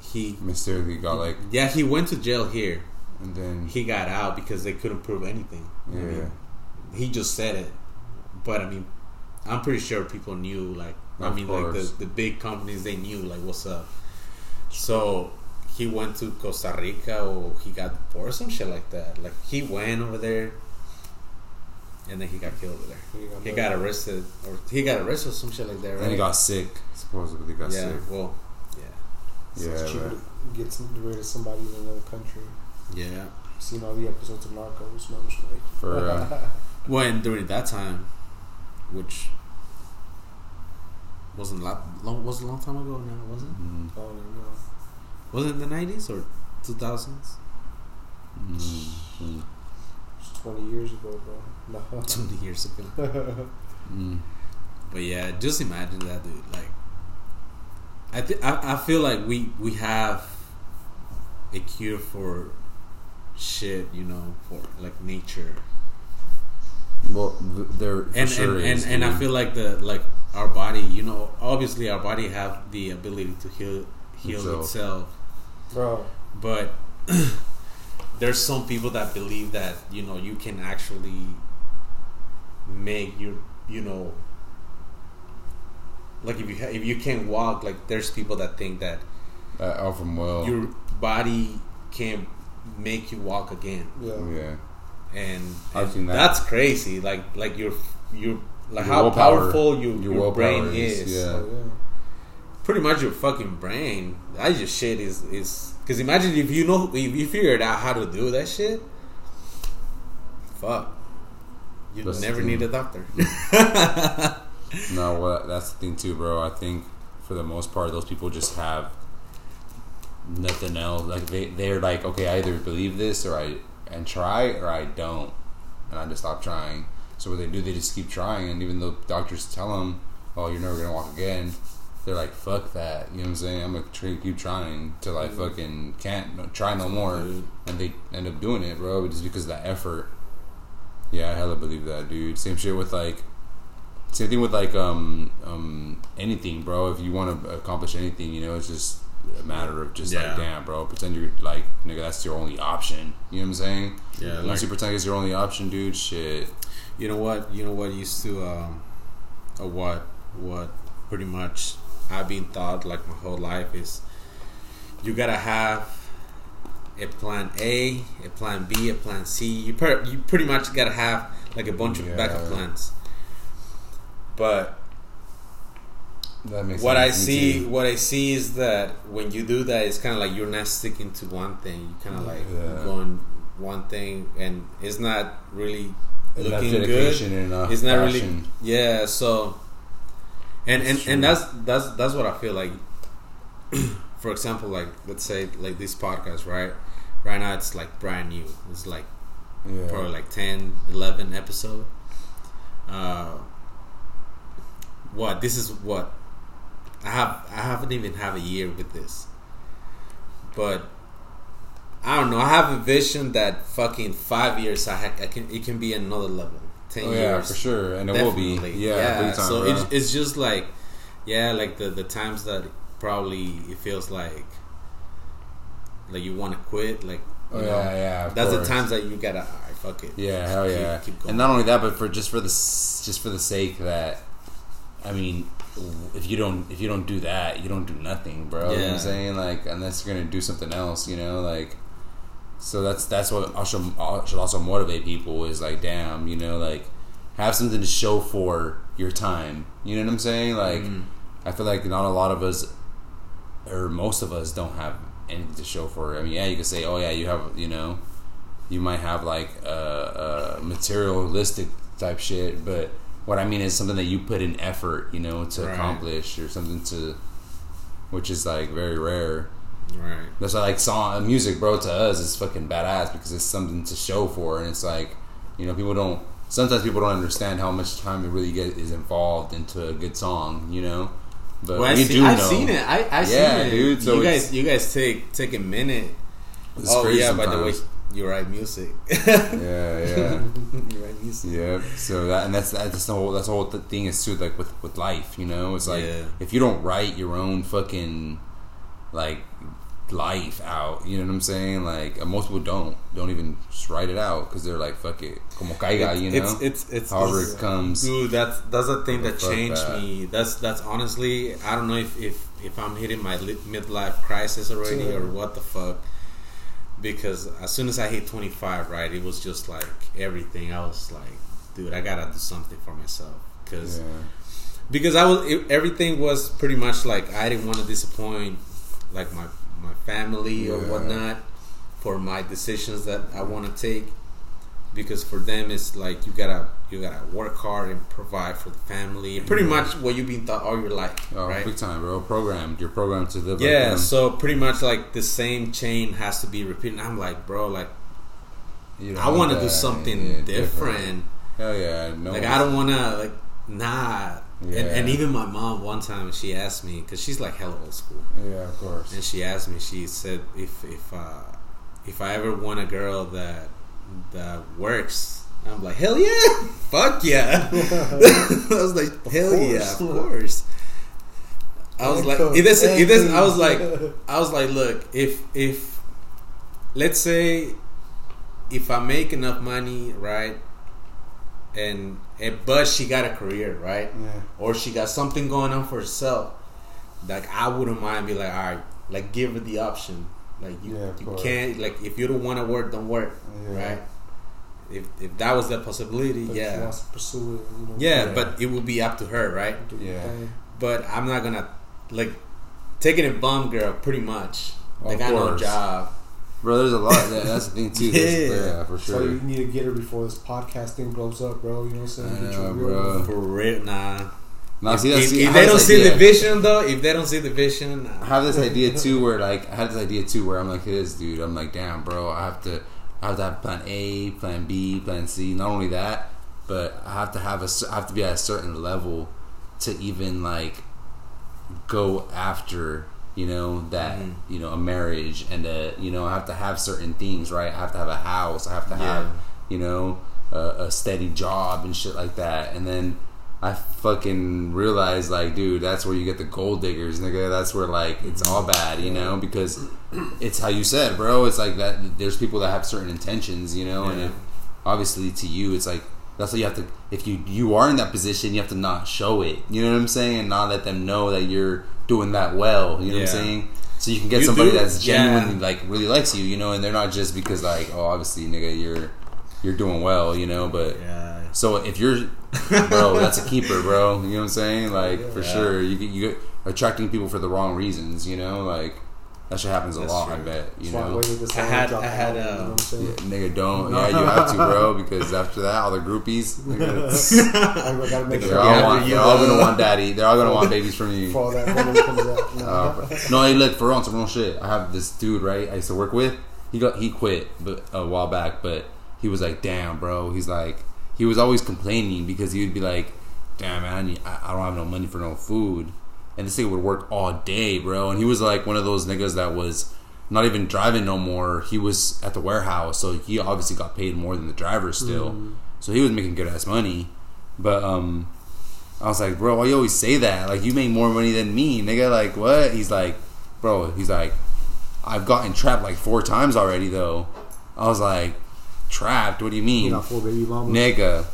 he Mysteriously got like, yeah he went to jail here. and then He got out because they couldn't prove anything. I yeah, mean, he just said it, but I mean, I'm pretty sure people knew. Like, I Of mean, like the the big companies, they knew like what's up. So he went to Costa Rica, or he got deported, some shit like that. Like he went over there, and then he got killed over there. He got He got arrested, or he got arrested or some shit like that, right? And he got sick. Supposedly he got yeah. sick. Well, yeah, So it's Yeah, cheaper but- to get some, rid of somebody in another country. yeah. Seen all the episodes of Narcos. No, I'm. For uh, When during that time, which wasn't lot, long was a long time ago now, wasn't? mm, I don't even know. Was it in the nineties or two thousands? mm, mm, It's 20 years ago, bro. No. Twenty years ago. mm. But yeah, just imagine that, dude. Like, I th- I, I feel like we we have a cure for shit, you know, for like nature, Well, there and sure and, is, and, and I feel like the like our body, you know, obviously our body have the ability to heal heal Itself. itself, bro. but there's some people that believe that you know you can actually make your you know like if you ha- if you can't walk like there's people that think that uh, oh, from well, your body can make you walk again Yeah. yeah, and, I've and seen that. that's crazy like like your your like Your how willpower- powerful your, your your, brain is, is, yeah. Oh, yeah. Pretty much your fucking brain that just shit is is because imagine if you know if you figured out how to do that shit fuck you That's never need a doctor no, well, that's the thing too, bro. I think for the most part, those people just have nothing else. Like they, they're like, okay, I either believe this or I and try or I don't, and I just stop trying. So what they do, they just keep trying, and even though doctors tell them, "Oh, you're never gonna walk again," they're like, "Fuck that," you know what I'm saying? I'm gonna try, keep trying till I fucking can't no, try no more, and they end up doing it, bro, just because of that effort. Yeah, I hella believe that, dude. Same shit with like, same thing with like um um anything, bro. If you want to accomplish anything, you know, it's just a matter of just Yeah. like, damn, bro, pretend you're like, nigga, that's your only option. You know what I'm saying? Yeah, Once like- you pretend it's your only option, dude, shit. you know what you know what used to um or what what pretty much I've been taught like my whole life is you gotta have a plan A, a plan B, a plan C. You per- you pretty much gotta have like a bunch of Yeah. backup plans. But That makes what I see, too. what I see is that when you do that, it's kind of like you're not sticking to one thing. You kind of like Yeah. going one thing, and it's not really Enough looking good it's not really yeah so and and, and that's that's that's what i feel like for example like let's say like this podcast right? Right now it's like brand new. It's like Yeah. probably like 10 11 episode. Uh what this is what i have i haven't even have a year with this. But i don't know i have a vision that fucking five years i, ha- I can it can be another level 10 Oh, yeah, years for sure, and it will be. Definitely. Yeah, big time, so it's, it's just like, yeah, like the the times that probably it feels like, like you want to quit, like, Oh yeah, know, yeah. that's the times that you gotta, alright, fuck it. Yeah, hell Keep- yeah. keep going. and not only that, but for just for the just for the sake that, I mean, if you don't if you don't do that, you don't do nothing, bro. You know what I'm saying? Like, unless you're gonna do something else, you know, like. So that's that's what should also motivate people is like, damn, you know, like have something to show for your time. You know what I'm saying? Like, Mm. I feel like not a lot of us, or most of us, don't have anything to show for it. I mean, yeah, you could say, oh yeah, you have, you know, you might have like a, a materialistic type shit, but what I mean is something that you put in effort, you know, to Right. accomplish or something to, which is like very rare. Right. That's why like song music, bro, to us is fucking badass because it's something to show for, and it's like, you know, people don't. Sometimes people don't understand how much time it really get is involved into a good song, you know. But Well, we see, do I've know. seen it. I, I Yeah, seen it. dude, so you guys, you guys take take a minute. It's oh crazy yeah, by the way, you write music. Yeah, yeah. you write music. Yep. So that and that's that's the whole that's the whole thing is too like with with life, you know. It's like Yeah. if you don't write your own fucking like life out, you know what I'm saying? Like most people don't don't even write it out because they're like fuck it, como caiga, you know. It's it's it's, However it's- it comes. Dude, that's that's the thing that changed that. me. That's that's honestly, I don't know if if, if I'm hitting my li- midlife crisis already Yeah. or what the fuck. Because as soon as I hit 25, right, it was just like everything. I was like, dude, I gotta do something for myself because Yeah. because I was it, everything was pretty much like I didn't want to disappoint like my my family or whatnot for my decisions that I want to take because for them it's like you gotta you gotta work hard and provide for the family pretty much what you've been taught all your life Oh, right big time, bro. Programmed. You're programmed to live. like yeah them. so pretty much like the same chain has to be repeated I'm like bro like You I want to do something Yeah, different Hell yeah. No. like I don't want to like nah Yeah. and even my mom one time she asked me because she's like hella old school. Yeah, of course. and she asked me she said if if uh if i ever want a girl that that works i'm like hell yeah fuck yeah. I was like hell yeah of course. I was like if this if this i was like i was like look if if let's say if i make enough money right and, and but she got a career right Yeah. or she got something going on for herself, like I wouldn't mind be like, all right, like give her the option. Like you, Yeah, you can't like if you don't want to work, don't work, Yeah. right? If if that was the possibility, But she yeah, wants to pursue it. You know, yeah, Yeah. but it would be up to her, right? Yeah. But I'm not gonna like taking it bum girl, pretty much. Like I know a job. Bro, there's a lot. That, that's the thing too. Yeah. yeah, for sure. So you need to get her before this podcast thing blows up, bro. You know what I'm saying? I Get know, bro. real- For real, nah. Now, if see, that's, if- see, if they don't this see the vision, though, if they don't see the vision, nah. I have this idea too, where like I have this idea too, where I'm like this, dude. I'm like, damn, bro. I have to, I have to have plan A, plan B, plan C. Not only that, but I have to have a, I have to be at a certain level to even like go after, you know, that Mhm. you know a marriage and a, you know, I have to have certain things, right? I have to have a house. I have to have, Yeah. you know, a, a steady job and shit like that, and then. I fucking realized, like, dude, that's where you get the gold diggers, nigga. That's where, like, it's all bad, you know, because it's how you said, bro. It's like that. There's people that have certain intentions, you know, and if, obviously to you, it's like that's why you have to. If you you are in that position, you have to not show it. You know what I'm saying, and not let them know that you're doing that well. You know what I'm saying. So you can get You somebody do- that's genuinely yeah. like really likes you, you know, and they're not just because like, oh, obviously, nigga, you're you're doing well, you know, but. Yeah. So if you're, bro, that's a keeper, bro. You know what I'm saying? Like for sure, you you get attracting people for the wrong reasons. You know, like that shit happens a That's lot. I bet. You That's know, waited this I long had- to I had, album, uh, you know what I'm saying? yeah, nigga, don't. Yeah, you have to, bro, because after that, all the groupies, I gotta make They're sure all, after want, you, they're all gonna want daddy. They're all gonna want babies from you. before that comes out. No. Uh, no, hey, look for real, on some real shit. I have this dude, right? I used to work with. He got he quit, but a while back. But he was like, "Damn, bro." He's like, he was always complaining because he would be like, "Damn, man, I, need, I, I don't have no money for no food," and this nigga would work all day, bro. And he was like one of those niggas that was not even driving no more. He was at the warehouse, so he obviously got paid more than the driver still. So he was making good ass money, but um. I was like, bro, why you always say that? Like, you make more money than me, nigga. Like, what? He's like, bro, he's like, I've gotten trapped like four times already, though. I was like, trapped? What do you mean, You got four baby mamas. Nigga,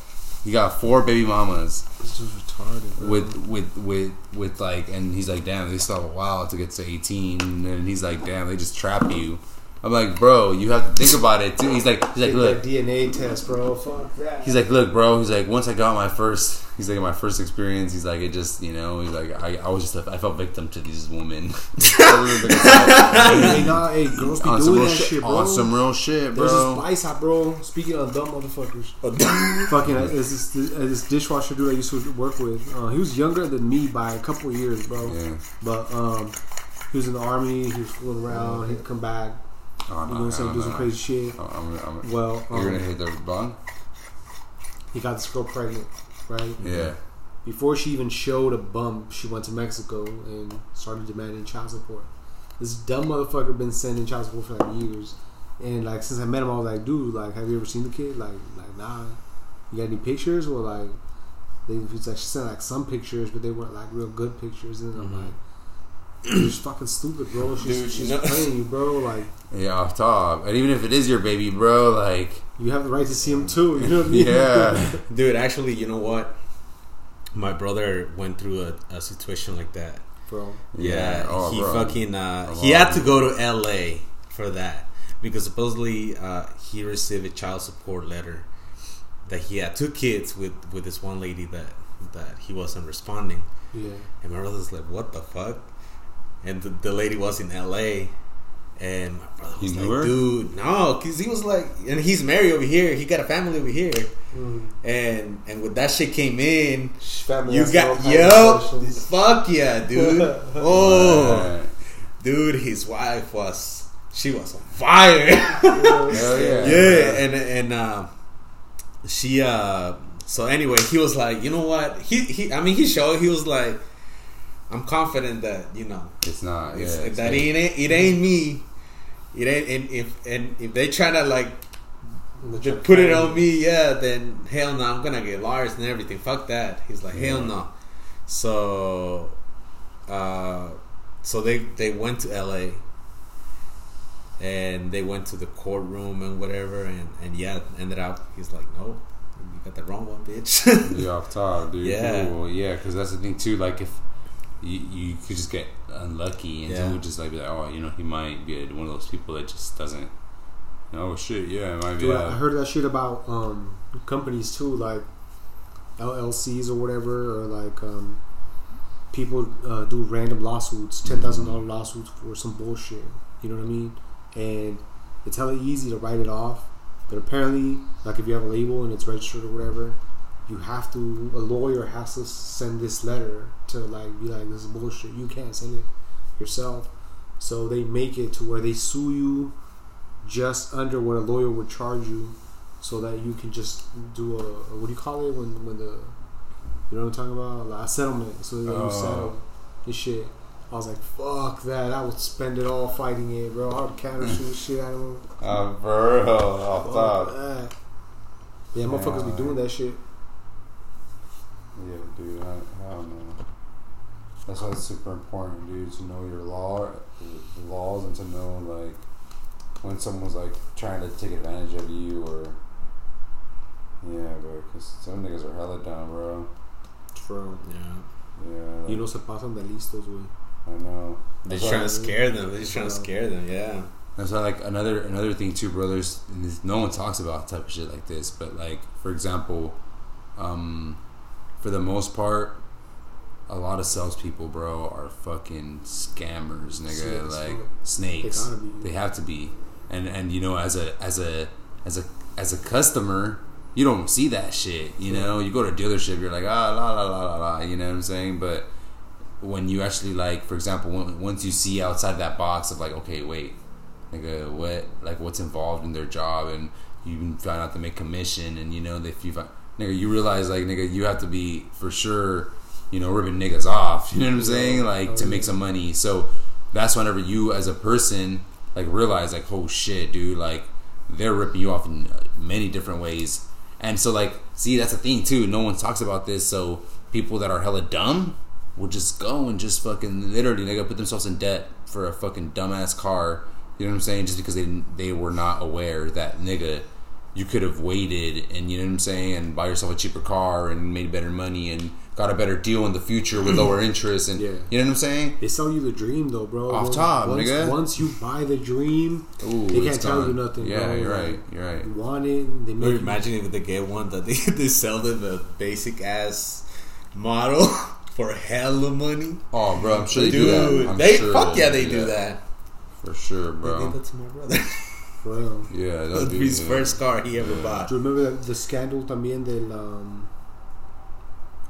he got four baby mamas It's just retarded. Bro. with, with, with, with like, and he's like, damn, they still have a while to get to 18. And he's like, damn, they just trap you. I'm like, bro, you have to think about it, too. He's like, he's like, look, DNA test, bro. Fuck that. He's like, look, bro. He's like, once I got my first, he's like, my first experience. He's like, it just, you know, he's like, I, I was just, a, I felt victim to these women. hey, nah, hey, girls be on some doing real that shit, bro. on some real shit, There's bro. this spice hot, bro. Speaking of dumb motherfuckers, fucking, uh, there's this, this, uh, this dishwasher dude I used to work with. Uh, he was younger than me by a couple of years, bro. Yeah. But um, he was in the army. He was fooling around. He'd come back. Oh, You know what I'm saying? Do some crazy shit. I'm, I'm, Well, you're gonna um, hit the bong. he got this girl pregnant, right? Yeah. Before she even showed a bump, she went to Mexico and started demanding child support. This dumb motherfucker been sending child support for like years, and like since I met him, I was like, dude, like, have you ever seen the kid? Like, like, nah. You got any pictures? Well, like, they like she sent like some pictures, but they weren't like real good pictures. And I'm Mhm. like, you're just fucking stupid, bro. She's, Dude, she's you playing you, bro. Like, Yeah, off top. And even if it is your baby, bro, like, you have the right to see him too. You know what I mean? yeah. Dude, actually, you know what? My brother went through a, a situation like that. bro. Yeah, Oh, he bro. fucking uh, he had to go to L.A. for that because supposedly uh, he received a child support letter that he had two kids with with this one lady that that he wasn't responding. Yeah. And my brother's like, "What the fuck?" And the, the lady was in L.A. And my brother He was knew like, her? "Dude, no," because he was like, and he's married over here. He got a family over here. Mm. And and when that shit came in, Family you got all kinds of yo, fuck yeah, dude. Oh, Alright. dude, his wife was she was on fire. Hell yeah. yeah, and and uh, she uh, so anyway, he was like, you know what? He he, I mean, he showed he was like, I'm confident that you know It's not. Yeah, it's, it's that good. ain't it. It ain't me. It ain't. And if and if they try to like They put it on me, yeah, then hell no, I'm gonna get lawyers and everything. Fuck that. He's like, hell Yeah. no. So, uh, so they they went to L.A. and they went to the courtroom and whatever, and and yeah, ended up. He's like, no, you got the wrong one, bitch. You're off top, dude. Yeah. Cool. yeah, because that's the thing too. Like if you, you could just get unlucky, and Yeah. someone would just like be like, oh, you know, he might be one of those people that just doesn't. Oh shit! Yeah, it might be. Dude, that. I heard that shit about um, companies too, like LLCs or whatever, or like um, people uh, do random lawsuits, ten thousand dollar lawsuits for some bullshit. You know what I mean? And it's hella easy to write it off, but apparently, like if you have a label and it's registered or whatever, you have to. A lawyer has to send this letter to like be like, this is bullshit. You can't send it yourself. So they make it to where they sue you just under what a lawyer would charge you, so that you can just do a, a- what do you call it when when the you know what I'm talking about like a settlement, so that Oh. you settle this shit. I was like, fuck that! I would spend it all fighting it, bro. I would counter shoot shit out of him. Uh, real, off top. Yeah, motherfuckers Yeah. be doing that shit. Yeah, dude. I, I don't know. That's why it's super important, dude, to know your law, the laws, and to know like when someone's like trying to take advantage of you, or yeah, bro. Because some niggas are hella dumb, bro. True. yeah, Yeah, you know, se pasan de listos, güey. I know. they're trying to scare them. They're just trying to scare them. Yeah, That's why, like another another thing too, brothers. And this, no one talks about type of shit like this, but like for example, um, for the most part, a lot of salespeople, bro, are fucking scammers, nigga. Snakes, like snakes. They be. They have to be, and and you know, as a as a as a as a customer, you don't see that shit. You know, you go to a dealership, you're like ah la la la la la. You know what I'm saying? But when you actually like, for example, when, once you see outside that box of like, okay, wait, nigga, what like what's involved in their job, and you find out they make commission, and you know if you find, nigga, you realize like nigga, you have to be for sure, you know, ripping niggas off. You know what I'm saying? Like to oh, make some money. So that's whenever you as a person like realize like, oh shit, dude, like they're ripping you off in many different ways. And so like, see, that's the thing too. No one talks about this. So people that are hella dumb will just go and just fucking literally nigga put themselves in debt for a fucking dumbass car. You know what I'm saying? Just because they they were not aware that nigga you could have waited and you know what I'm saying and buy yourself a cheaper car and made better money and got a better deal in the future with lower interest and Yeah. you know what I'm saying? They sell you the dream though, bro. Off Once- top, once, nigga. Once you buy the dream, Ooh, they can't tell you nothing. Yeah, bro. you're right. You're right. You want it, they Or make you- imagine if they get one that they, they sell them a basic ass model for hella money. Oh, bro, I'm sure they Dude, do that. I'm they sure fuck yeah, they do do that. for sure, They bro. did that to my brother. For real. Yeah, they'll do His that. first car he ever Yeah. bought. Do you remember the, the scandal también del um,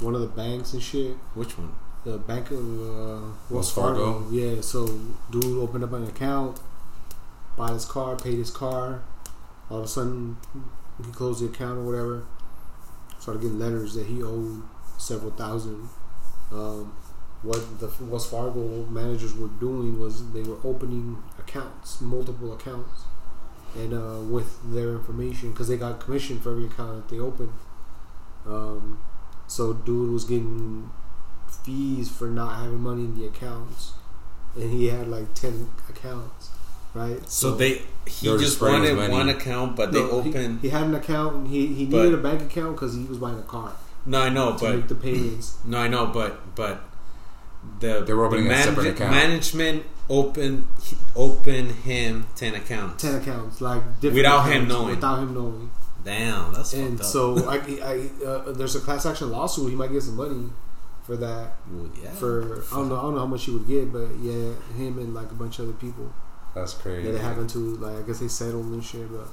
one of the banks and shit? Which one? The bank of uh, Wells Wells Fargo? Fargo. Yeah, so dude opened up an account, bought his car, paid his car. All of a sudden, he closed the account or whatever. Started getting letters that he owed several thousand. Um, what the Wells Fargo managers were doing was they were opening accounts, multiple accounts, and uh, with their information because they got commission for every account that they opened. Um, so dude was getting fees for not having money in the accounts, and he had like ten accounts, right? So they he just wanted money. one account, but they No, he- opened. He, had an account. And he he But- needed a bank account because he was buying a car no, I know, to but make the payments. no, I know, but but the They were opening the a separate account. management opened open him ten accounts. Ten accounts, like different Without him knowing. Without him knowing. Damn, that's and up. so I, I uh, there's a class action lawsuit. He might get some money for that. Well, yeah. For I don't know, I don't know how much he would get, but yeah, him and like a bunch of other people That's crazy. that happened to like I guess they settled and shit, but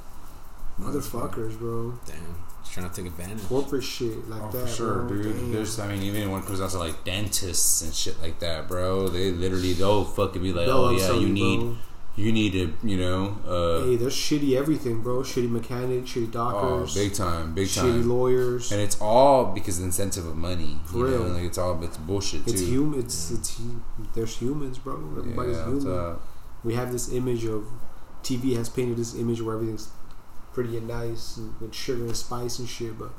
motherfuckers, bro, Damn, just trying to take advantage. corporate shit like Oh, that, for sure, bro. dude. Damn. There's, I mean, even when it comes down to like dentists and shit like that, bro, they literally they'll fucking be like, No, oh I'm yeah, telling you need, bro. you need to, you know, uh, Hey, there's shitty everything, bro. Shitty mechanics, shitty oh, big time, big time. shitty lawyers. and it's all because of the incentive of money. For you real. know? like it's all it's bullshit too. It's human. It's it's there's humans, bro. Everybody's yeah, human. we have this image of TV has painted this image where everything's pretty and nice and with sugar and spice and shit, but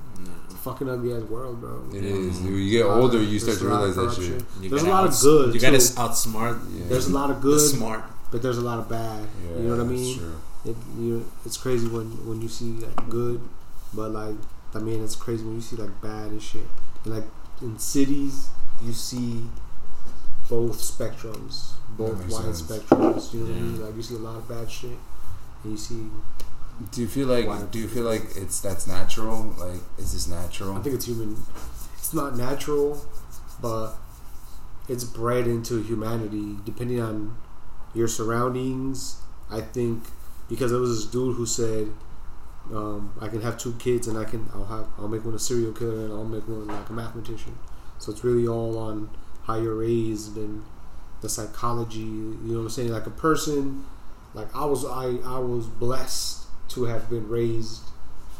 it's a fucking ugly ass world, bro. it is. Mhm. Dude, you get A lot of- older, you start to a lot of realize that shit. You There's a gotta lot of good, You got to too. outsmart Yeah. There's a lot of good, smart. but there's a lot of bad. Yeah, you know what I that's mean? true. It, you, it's crazy when when you see like good, but like I mean, it's crazy when you see like bad and shit. And like in cities, you see both spectrums, both wide sense. spectrums. You know what I mean? Like you see a lot of bad shit, and you see. Do you feel like? Do you feel like it's that's natural? Like, is this natural? I think it's human. It's not natural, but it's bred into humanity. Depending on your surroundings, I think because there was this dude who said, um, "I can have two kids and I can I'll have I'll make one a serial killer and I'll make one like a mathematician." So it's really all on how you're raised and the psychology. You know what I'm saying? Like a person, like I was I I was blessed to have been raised.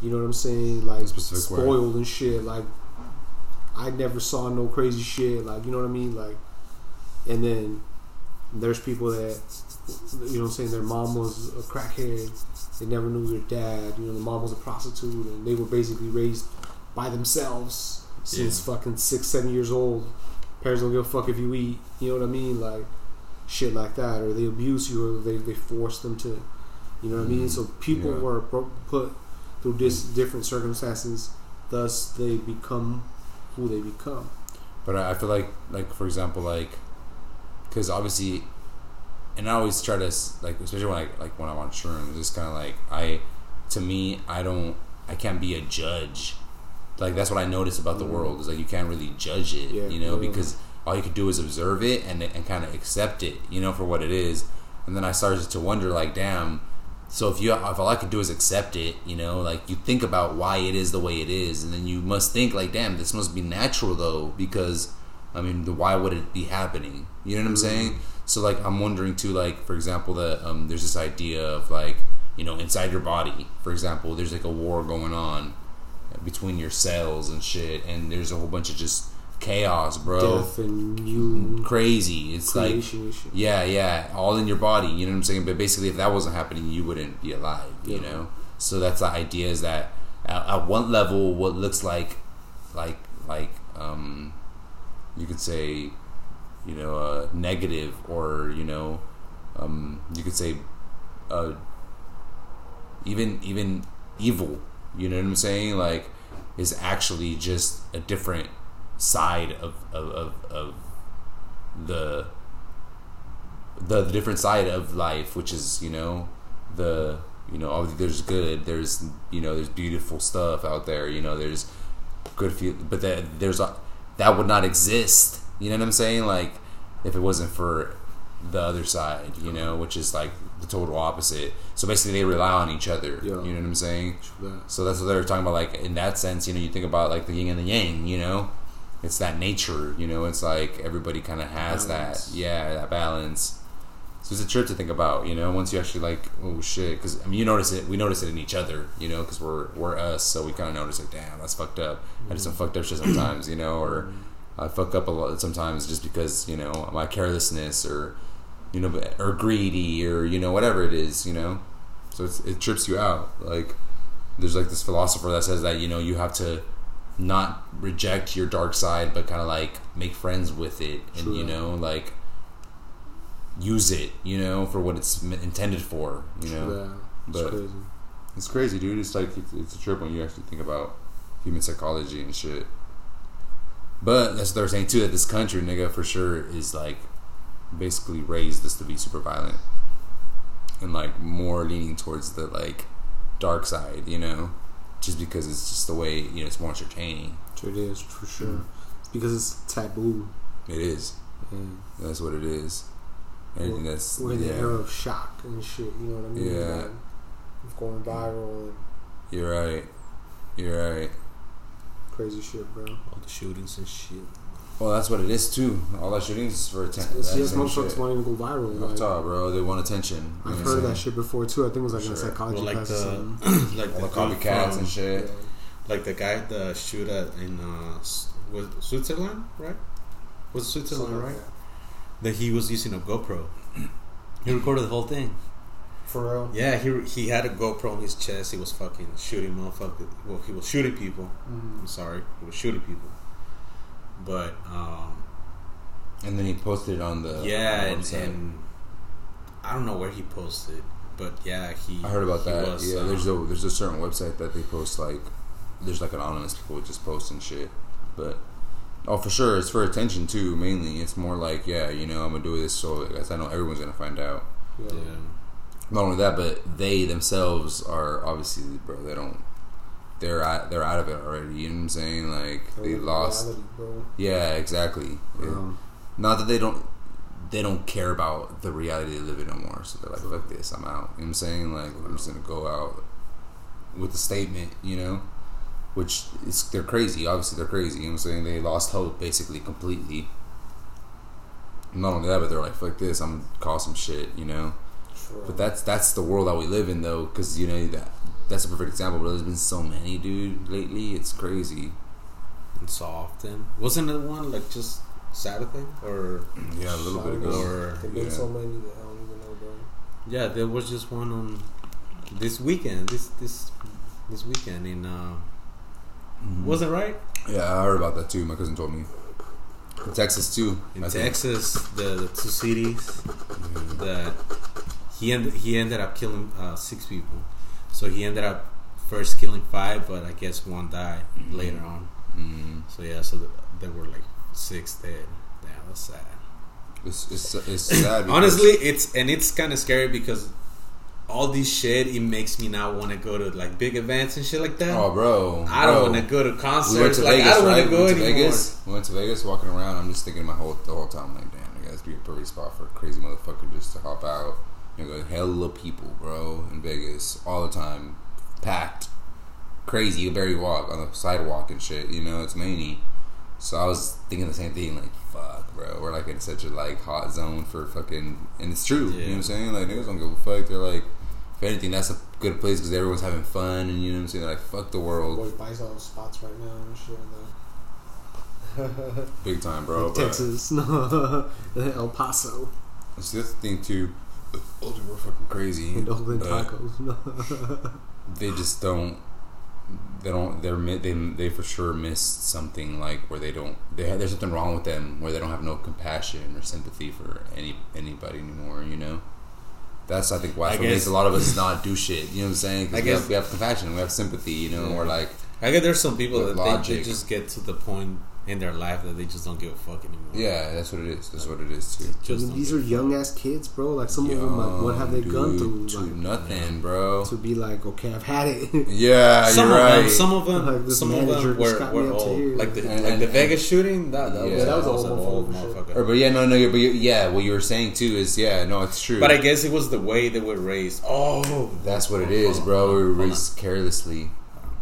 You know what I'm saying? Like Specific way. spoiled and shit. Like I never saw no crazy shit. Like you know what I mean? Like, and then there's people that you know what I'm saying. Their mom was a crackhead. They never knew their dad. You know, the mom was a prostitute, and they were basically raised by themselves since fucking six, seven years old. Parents don't give a fuck if you eat. You know what I mean? Like shit like that, or they abuse you, or they they force them to. You know what I mean? So people Yeah. were put through dis- different circumstances. Thus, they become who they become. But I feel like, like for example, like, because obviously, and I always try to like, especially when I like when I want shrooms, it's kind of like I, to me, I don't, I can't be a judge. Like that's what I notice about the Mm. world is like you can't really judge it, Yeah, you know, yeah. because all you could do is observe it and and kind of accept it, you know, for what it is. And then I started to wonder, like, damn. So if you, if all I could do is accept it, you know, like you think about why it is the way it is, and then you must think like, damn, this must be natural though, because I mean, the, why would it be happening? You know what I'm saying? So like, I'm wondering too, like for example, that um, there's this idea of like, you know, inside your body, for example, there's like a war going on between your cells and shit, and there's a whole bunch of just chaos, bro. Death and you Crazy. It's like creation yeah, yeah, all in your body. You know what I'm saying? But basically, if that wasn't happening, you wouldn't be alive. You know. So that's the idea is that at, at one level, what looks like, like, like, um, you could say, you know, uh, negative, or you know, um, you could say, uh, even even evil. You know what I'm saying? Like, is actually just a different side of of, of, of the the, the different side of life, which is you know the you know obviously there's good, there's you know there's beautiful stuff out there, you know there's good feel, but that there's a, that would not exist. You know what I'm saying? Like if it wasn't for the other side, you know, which is like the total opposite. So basically, they rely on each other. Yeah. You know what I'm saying? So that's what they were talking about. Like in that sense, you know, you think about like the yin and the yang. You know, it's that nature. You know, it's like everybody kind of has Balance. that. Yeah, that balance. So it's a trip to think about. You know, once you actually like, oh shit, because I mean, you notice it. We notice it in each other. You know, because we're we're us, so we kind of notice like, damn, that's fucked up. I do some mm-hmm. fucked up shit sometimes. You know, or I fuck up a lot sometimes just because you know my carelessness or you know or greedy or you know whatever it is. You know, so it's, it trips you out. Like there's like this philosopher that says that you know you have to not reject your dark side, but kind of like make friends with it, and True. you know like use it, you know, for what it's intended for. You know, Yeah, it's But- crazy. it's crazy, dude. It's like it's, it's a trip when you actually think about human psychology and shit. But that's what they're saying too. That this country, nigga, for sure is like basically raised this to be super violent and like more leaning towards the like dark side, you know. Just because it's just the way you know it's more entertaining. Sure it is for sure. It's because it's taboo. It is. And That's what it is. Anything we're, that's we're in the yeah, era of shock and shit. You know what I mean? Yeah. Like, going viral and you're right. You're right. crazy shit, bro. All the shootings and shit. Well, that's what it is too. All that shooting is for attention. It's That's just some motherfuckers shit. wanting to go viral. Off Like, top, bro. They want attention. I've heard of that shit before too. I think it was like in a psychology Well, like class the something. like All the copycats from- and shit. Yeah. Like the guy, the shooter in uh, was Switzerland, right? Was Switzerland, Something right? like that. That he was using a GoPro. He recorded the whole thing. For real. Yeah, he he had a GoPro on his chest. He was fucking shooting motherfuckers. Well, he was shooting people. Mhm. I'm sorry, he was shooting people. But um, And then he posted it on the yeah, on the and, and I don't know where he posted, but yeah, he. I heard about he that. was, yeah, um, there's a there's a certain website that they post like there's like anonymous people just posting shit, but oh for sure it's for attention too. Mainly, it's more like yeah, you know I'm gonna do this so I know everyone's gonna find out. Yeah. yeah. Not only that, but they themselves are obviously bro. They don't. They're out, they're out of it already. You know what I'm saying? Like they lost. bro. Yeah, exactly. Yeah. Um, Not that they don't they don't care about the reality they live in no more. So they're like, fuck this, I'm out. You know what I'm saying? Like I'm just gonna go out with a statement, you know? Which is they're crazy, obviously they're crazy, you know what I'm saying? They lost hope basically completely. Not only that, but they're like, fuck this, I'm gonna cause some shit, you know? sure. But that's that's the world that we live in though, because you know that that's a perfect example, but there's been so many dude lately, it's crazy. And so often. Wasn't it one like just Saturday or Yeah, a little bit ago. Or- There've been yeah. so many that I don't even know, bro. yeah, there was just one on this weekend. This this this weekend in uh, Mhm. wasn't right Yeah, I heard about that too. My cousin told me. In Texas too. in I. Texas. The, the two cities that he ended he ended up killing uh, six people. So he ended up first killing five, but I guess one died later on. Mm. So yeah, so the, there were like six dead. Yeah, that's sad. It's it's it's sad. Honestly, it's and it's kind of scary because all this shit it makes me now want to go to like big events and shit like that. oh, bro, I don't want to go to concerts. We went to like Vegas, I don't right? want to we go went to anymore. Vegas. We went to Vegas, walking around. I'm just thinking my whole the whole time, like, damn, it guys be a perfect spot for a crazy motherfucker just to hop out. Know, hella people, bro, in Vegas all the time, packed, crazy. You barely walk on the sidewalk and shit. You know, it's many. So I was thinking the same thing, like, fuck, bro, we're like in such a like hot zone for fucking, and it's true. You know what I'm saying? Like niggas don't give a fuck. They're like, if anything, that's a good place because everyone's having fun, and you know what I'm saying? They're like, fuck the world, Boy buys all spots right now and shit. Though. big time, bro. Texas, no, El Paso, See, that's the thing too. Old people are fucking crazy. and Oakland but tacos. They just don't. They don't. They're they they for sure missed something like where they don't. They have, there's something wrong with them where they don't have no compassion or sympathy for any anybody anymore. You know. That's I think why I it makes a lot of us not do shit. You know what I'm saying? 'Cause I we, guess- have, we have compassion. We have sympathy. You know. And we're like, I guess there's some people that they, they just get to the point in their life that they just don't give a fuck anymore. yeah, that's what it is. That's what it is too. I Just mean, these are young ass kids, bro. Like some of them, like what have they Young, gone through? To Like, nothing, bro. to be like, okay, I've had it. Yeah, some you're of right. them, some of them, Like this some of manager them just were, me were up to old. here. Like the And- like and- the Vegas shooting. That, that Yeah, was, that was that was an old motherfucker. Or, but yeah, no, no, but yeah, what you were saying too is yeah, no, it's true. But I guess it was the way they were raised. Oh, that's what it is, bro. We were raised carelessly.